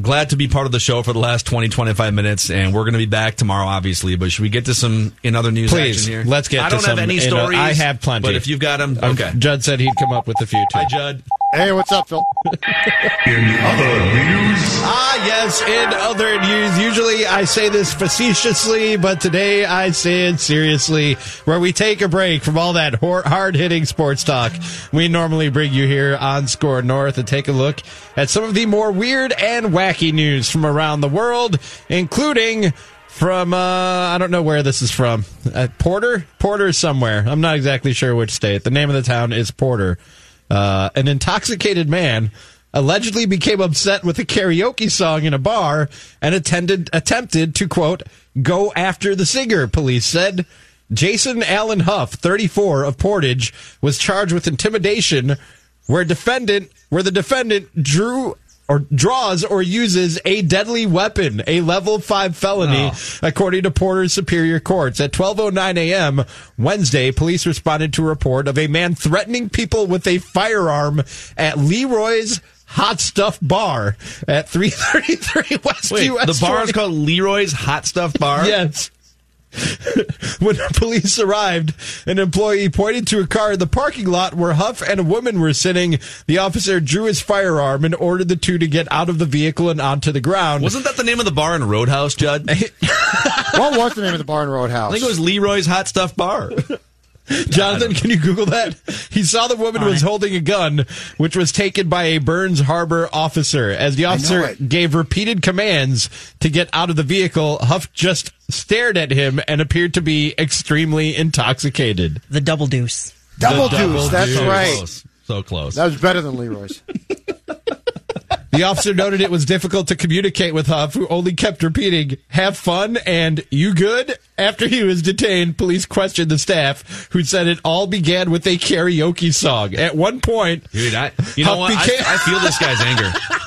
glad to be part of the show for the last 20, 25 minutes. And we're going to be back tomorrow, obviously. But should we get to some in other news Please, action here? let's get I to don't have any in- stories. I have plenty. But if you've got them, Um, okay. Judd said he'd come up with a few, too. Hi, Judd. Hey, what's up, Phil? In other news. Ah, yes, in other news, usually I say this facetiously, but today I say it seriously, where we take a break from all that hard hitting sports talk. We normally bring you here on Skor North and take a look at some of the more weird and wacky news from around the world, including from, uh, I don't know where this is from. Uh, Porter? Porter somewhere. I'm not exactly sure which state. The name of the town is Porter. Uh, an intoxicated man allegedly became upset with a karaoke song in a bar and attended attempted to quote go after the singer police said. Jason allen huff 34 of portage was charged with intimidation where defendant where the defendant drew or draws or uses a deadly weapon, a level five felony, oh. according to Porter's Superior Courts. At 12:09 a.m. Wednesday, police responded to a report of a man threatening people with a firearm at Leroy's Hot Stuff Bar at 333 West Wait, US. the bar is called Leroy's Hot Stuff Bar? Yes. when police arrived, an employee pointed to a car in the parking lot where Huff and a woman were sitting. The officer drew his firearm and ordered the two to get out of the vehicle and onto the ground. Wasn't that the name of the bar in Roadhouse, Judd? I what was the name of the bar in Roadhouse? I think it was Leroy's Hot Stuff Bar. Jonathan, can you Google that? He saw the woman was holding a gun, which was taken by a Burns Harbor officer. As the officer gave repeated commands to get out of the vehicle, Huff just stared at him and appeared to be extremely intoxicated. The double deuce. Double The Deuce, that's so right. Close. So close. That was better than Leroy's. The officer noted it was difficult to communicate with Huff, who only kept repeating, have fun and you good? After he was detained, police questioned the staff, who said it all began with a karaoke song. At one point, Dude, I, you know Huff what? I, I feel this guy's anger.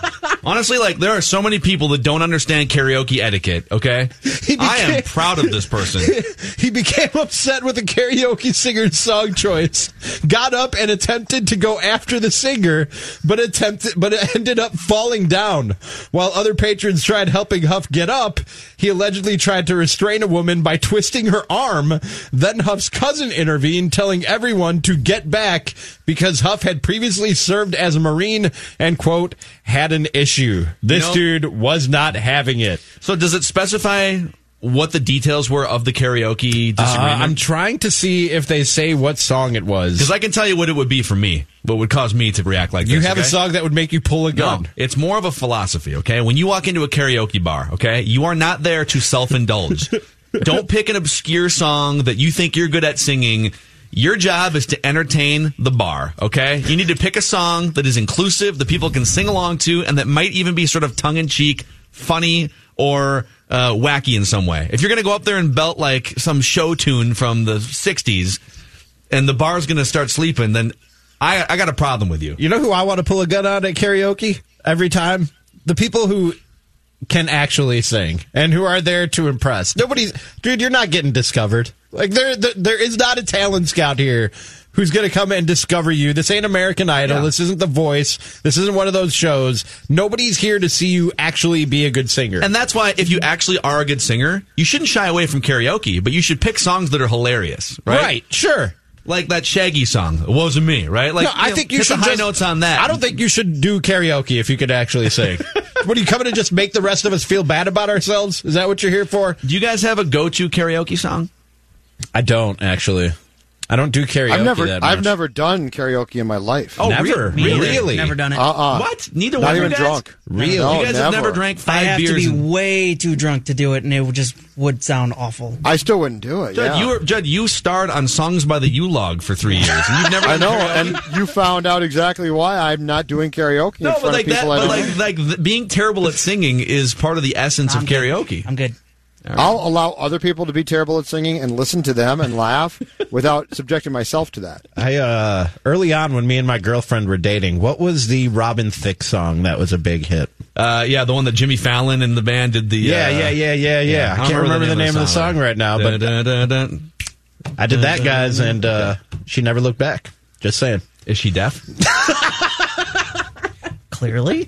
Honestly, like there are so many people that don't understand karaoke etiquette. Okay, He I am proud of this person. he became upset with the karaoke singer's song choice, got up and attempted to go after the singer, but attempted, but ended up falling down. While other patrons tried helping Huff get up, he allegedly tried to restrain a woman by twisting her arm. Then Huff's cousin intervened, telling everyone to get back because Huff had previously served as a Marine and, quote, had an issue. This You know- dude was not having it. So, does it specify what the details were of the karaoke Uh, disagreement? I'm trying to see if they say what song it was. Because I can tell you what it would be for me. What would cause me to react like this? You this? have a song that would make you pull a gun. No, it's more of a philosophy, okay? When you walk into a karaoke bar, okay, you are not there to self indulge. Don't pick an obscure song that you think you're good at singing. Your job is to entertain the bar, okay? You need to pick a song that is inclusive, that people can sing along to, and that might even be sort of tongue in cheek, funny, or uh, wacky in some way. If you're going to go up there and belt like some show tune from the 60s, and the bar's going to start sleeping, then I, I got a problem with you. You know who I want to pull a gun on at karaoke every time? The people who can actually sing and who are there to impress. Nobody's, dude, you're not getting discovered. Like there, there, there is not a talent scout here who's going to come and discover you. This ain't American Idol. Yeah. This isn't The Voice. This isn't one of those shows. Nobody's here to see you actually be a good singer. And that's why if you actually are a good singer, you shouldn't shy away from karaoke, but you should pick songs that are hilarious, right? right, sure. Like that Shaggy song, "It Wasn't Me," right? Like no, I know, think you should the high just- notes on that. I don't think you should do karaoke if you could actually sing. what are you coming to just make the rest of us feel bad about ourselves? Is that what you're here for? Do you guys have a go-to karaoke song? I don't actually. I don't do karaoke. I've never, that I've never done karaoke in my life. Oh, Never? re- really? Really? Never done it. Uh-uh. What? Neither Not one of even you guys? drunk. Really? No, you guys have never never. drank I have beers. to be and- way too drunk to do it, and it would just would sound awful. I still wouldn't do it. Judd, yeah. you were, Judd, you starred on Songs by the U Log for three years. And you've never I know, karaoke? and you found out exactly why I'm not doing karaoke in no, front but like of that, I but like like being terrible at singing is part of the essence I'm of good. karaoke. I'm good. I'll allow other people to be terrible at singing and listen to them and laugh without subjecting myself to that. I uh early on when me and my girlfriend were dating, what was the Robin Thicke song that was a big hit? Uh, yeah, the one that Jimmy Fallon and the band did the. Yeah, uh, yeah, yeah, yeah, yeah. I can't remember the name of the song right now, but Dun, dun, dun, dun. I did that, guys, and uh, she never looked back. Just saying. Is she deaf? Clearly,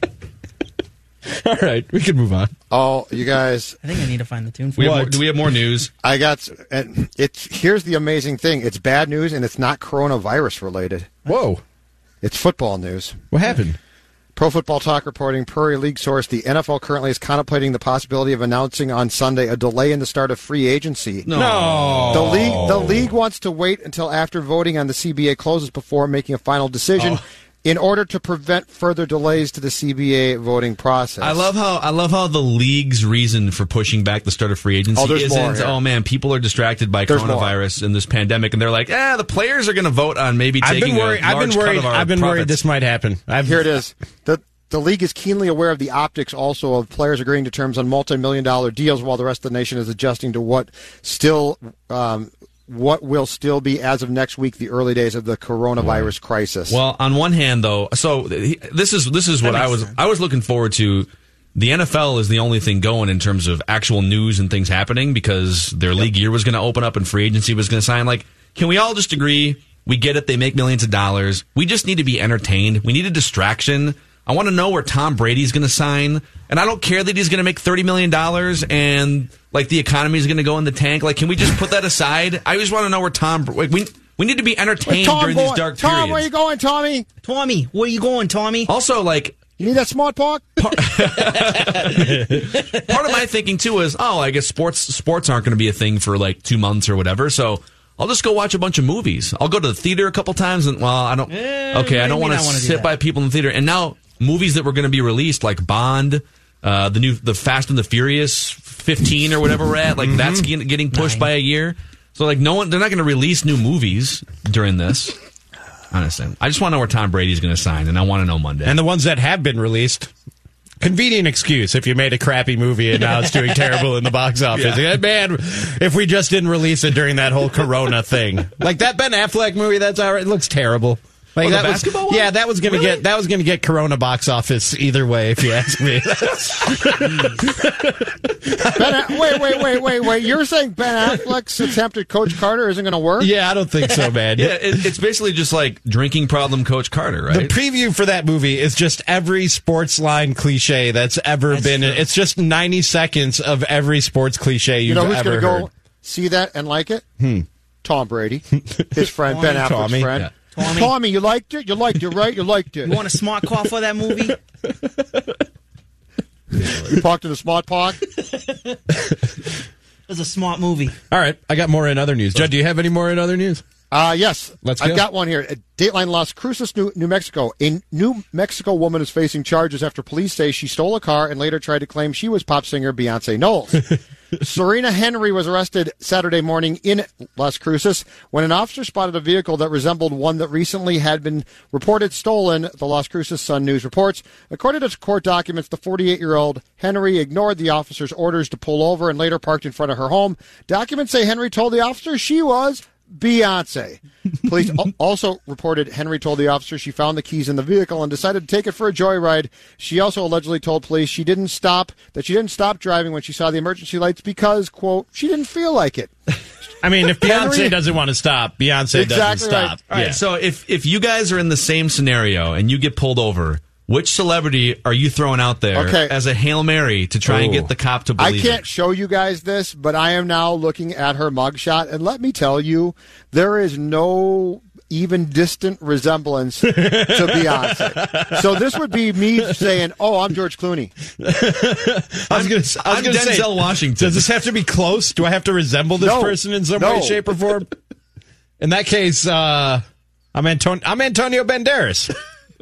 All right, we can move on. Oh, you guys, I think I need to find the tune for We more, do we have more news? I got and it's here's the amazing thing. It's bad news and it's not coronavirus related. Whoa, It's football news. what happened? Pro Football Talk reporting Prairie League source the NFL currently is contemplating the possibility of announcing on Sunday a delay in the start of free agency. No. The league the league wants to wait until after voting on the CBA closes before making a final decision Oh. In order to prevent further delays to the CBA voting process. I love how I love how the league's reason for pushing back the start of free agency Oh, isn't more oh man people are distracted by There's coronavirus and this pandemic and they're like ah the players are going to vote on maybe I've taking been worried. a I've large been cut worried. of our I've been worried this might happen. I've, Here it is. The the league is keenly aware of the optics also of players agreeing to terms on multi-million dollar deals while the rest of the nation is adjusting to what still um, what will still be as of next week the early days of the coronavirus crisis. Well, on one hand, though, so this is this is what I was sense. I was looking forward to. The NFL is the only thing going in terms of actual news and things happening because their league year was going to open up and free agency was going to sign. Like, can we all just agree? We get it; they make millions of dollars. We just need to be entertained. We need a distraction. I want to know where Tom Brady's going to sign, and I don't care that he's going to make thirty million dollars and like the economy is going to go in the tank. Like, can we just put that aside? I just want to know where Tom. Like, we we need to be entertained Tom, during going- these dark Tom, periods. where you going, Tommy? Tommy, where you going, Tommy? Also, like You need that smart park. part of my thinking too is, oh, I guess sports sports aren't going to be a thing for like two months or whatever. So I'll just go watch a bunch of movies. I'll go to the theater a couple times, and well, I don't. Eh, okay, I don't want to not do sit by people in the theater. And now movies that were going to be released, like Bond, uh, the new the Fast and the Furious 15 or whatever we're at, like that's getting getting pushed by a year. So like no one, they're not going to release new movies during this. Honestly, I just want to know where Tom Brady's going to sign, and I want to know Monday. and the ones that have been released. Convenient excuse if you made a crappy movie and now it's doing terrible in the box office. Yeah, Man, if we just didn't release it during that whole Corona thing, like that Ben Affleck movie, that's all right. It looks terrible. Like Oh, the that was, one? yeah, that was gonna Really? get that was gonna get Corona box office either way, if you ask me. Ben, wait, wait, wait, wait, wait. You're saying Ben Affleck's attempt at Coach Carter isn't going to work? yeah, I don't think so, man. yeah, it, it's basically just like drinking problem Coach Carter, right? The preview for that movie is just every sports line cliche that's ever been. It's just ninety seconds of every sports cliche You you've know who's ever going to heard. go see that and like it? Hmm. Tom Brady, his friend Ben Affleck's Tommy. friend. Yeah. Tommy. Tommy, you liked it. You liked it, right? You liked it. You want a smart car for that movie? You parked in a smart park. it was a smart movie. All right, I got more in other news. Judd, do you have any more in other news? Uh, yes. Let's I've go. got one here. At Dateline Las Cruces, New, New Mexico. A New Mexico woman is facing charges after police say she stole a car and later tried to claim she was pop singer Beyonce Knowles. Serena Henry was arrested Saturday morning in Las Cruces when an officer spotted a vehicle that resembled one that recently had been reported stolen, the Las Cruces Sun News reports. According to court documents, the 48 year old Henry ignored the officer's orders to pull over and later parked in front of her home. Documents say Henry told the officer she was Beyonce. Police also reported Henry told the officer she found the keys in the vehicle and decided to take it for a joyride. She also allegedly told police she didn't stop, that she didn't stop driving when she saw the emergency lights because, quote, she didn't feel like it. I mean, if Beyonce Henry- doesn't want to stop, Beyonce Exactly doesn't right. stop. All right, Yeah. so if if you guys are in the same scenario and you get pulled over, which celebrity are you throwing out there Okay. as a hail mary to try and get the cop to believe I can't it? show you guys this, but I am now looking at her mugshot, and let me tell you, there is no even distant resemblance to Beyonce. So this would be me saying, "Oh, I'm George Clooney." I was going to. I was I'm going to say, Denzel Washington. Does this have to be close? Do I have to resemble this No. person in some No. way, shape, or form? In that case, uh, I'm, Anton- I'm Antonio Banderas.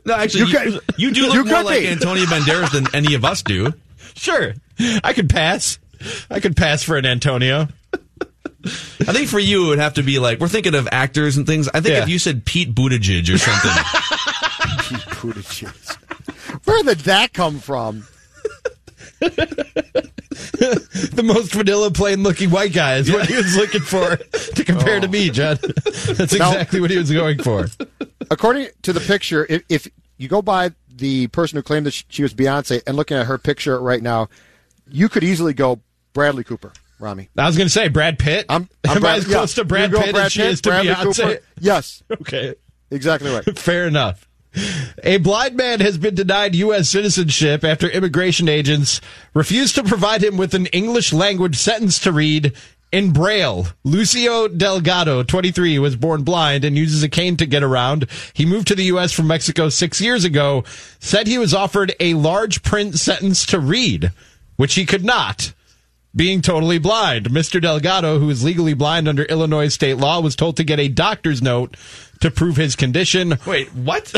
No, actually, you, you, do look you more like be. Antonio Banderas than any of us do. Sure, I could pass. I could pass for an Antonio. I think for you, it would have to be like we're thinking of actors and things. I think Yeah. if you said Pete Buttigieg or something, Pete Buttigieg. Where did that come from? the most vanilla, plain-looking white guy is what he was looking for to compare to oh. me, Judd. That's Now- exactly what he was going for. According to the picture, if, if you go by the person who claimed that she was Beyonce and looking at her picture right now, you could easily go Bradley Cooper, Rami. I was going to say Brad Pitt. I'm, Am I Brad- as close yeah. to Brad Pitt as she is to Bradley Beyonce? Cooper. Yes, Okay. exactly right. Fair enough. A blind man has been denied U.S. citizenship after immigration agents refused to provide him with an English language sentence to read in Braille. Lucio Delgado, 23, was born blind and uses a cane to get around. He moved to the U.S. from Mexico six years ago, said he was offered a large print sentence to read, which he could not being totally blind. Mr. Delgado, who is legally blind under Illinois state law, was told to get a doctor's note to prove his condition. wait, what?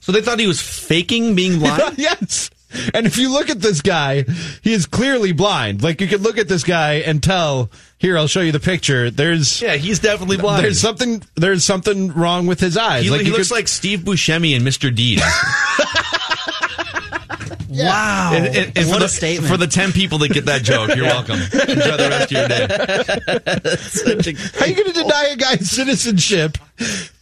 so they thought he was faking being blind. yes. And if you look at this guy, he is clearly blind. Like you could look at this guy and tell. Here, I'll show you the picture. There's Yeah, he's definitely blind. there's something there's something wrong with his eyes. He, like he looks could- like Steve Buscemi and Mr. Deeds. Wow. And- and- and what for a the, statement. For the 10 people that get that joke, you're welcome. Enjoy the rest of your day. How are you going to deny a guy citizenship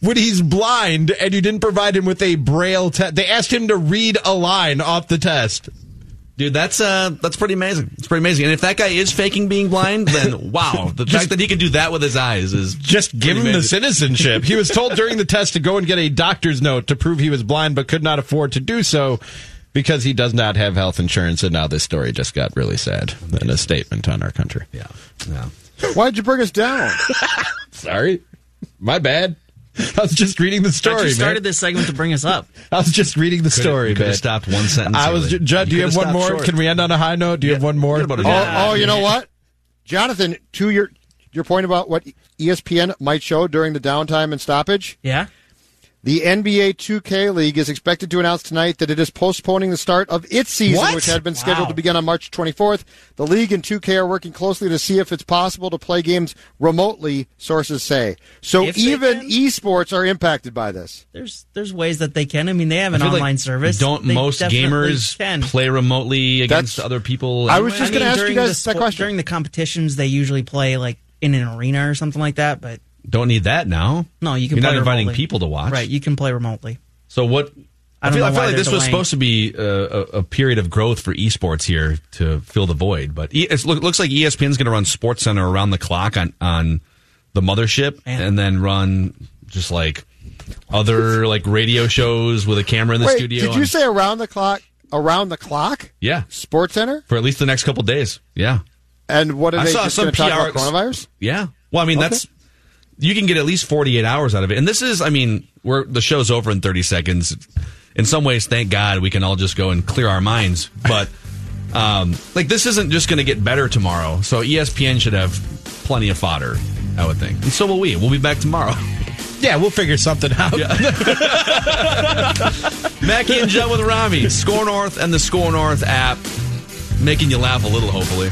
when he's blind and you didn't provide him with a braille test? They asked him to read a line off the test. Dude, that's uh, that's pretty amazing. It's pretty amazing. And if that guy is faking being blind, then wow, the fact that he can do that with his eyes is Just give him the citizenship. He was told during the test to go and get a doctor's note to prove he was blind, but could not afford to do so because he does not have health insurance. And now this story just got really sad and a statement on our country. Yeah, yeah. Why'd you bring us down? Sorry, my bad. I was just reading the story. you started man. this segment to bring us up. I was just reading the Could've- story. you could've man. stopped one sentence I was. early. Judd, do You you have one more? short. Can we end on a high note? Do you have one more? Oh, minute. oh, you know what, Jonathan? To your your point about what ESPN might show during the downtime and stoppage, Yeah. The NBA 2K League is expected to announce tonight that it is postponing the start of its season, What? which had been scheduled Wow. to begin on March 24th. The league and 2K are working closely to see if it's possible to play games remotely. Sources say so. If even esports are impacted by this. There's there's ways that they can. I mean, they have an I feel like online service. Don't They most gamers can. play remotely against That's- other people? I was anyway? just gonna ask you guys the that question. During the competitions, they usually play like in an arena or something like that. But Don't need that now. no, you can. You're play not inviting remotely. people to watch, Right, you can play remotely. So what? I I, don't feel, know I feel like they're this was supposed to be a, a, a period of growth for esports here to fill the void, but e- it look, looks like ESPN's going to run Sports Center around the clock on on the mothership, Man. and then run just like other like radio shows with a camera in the Wait, studio. did you and- say around the clock? Around the clock? yeah, Sports Center? for at least the next couple days. Yeah, And what are I they saw just some going talk about PR coronavirus? Yeah. Well, I mean, Okay. that's you can get at least 48 hours out of it. And this is, I mean, we're the show's over in 30 seconds. In some ways, thank God we can all just go and clear our minds. But um, like this isn't just going to get better tomorrow. So ESPN should have plenty of fodder, I would think. And so will we. We'll be back tomorrow. Yeah, we'll figure something out. Mackey and Judd with Rami, Skor North and the Skor North app, making you laugh a little, hopefully.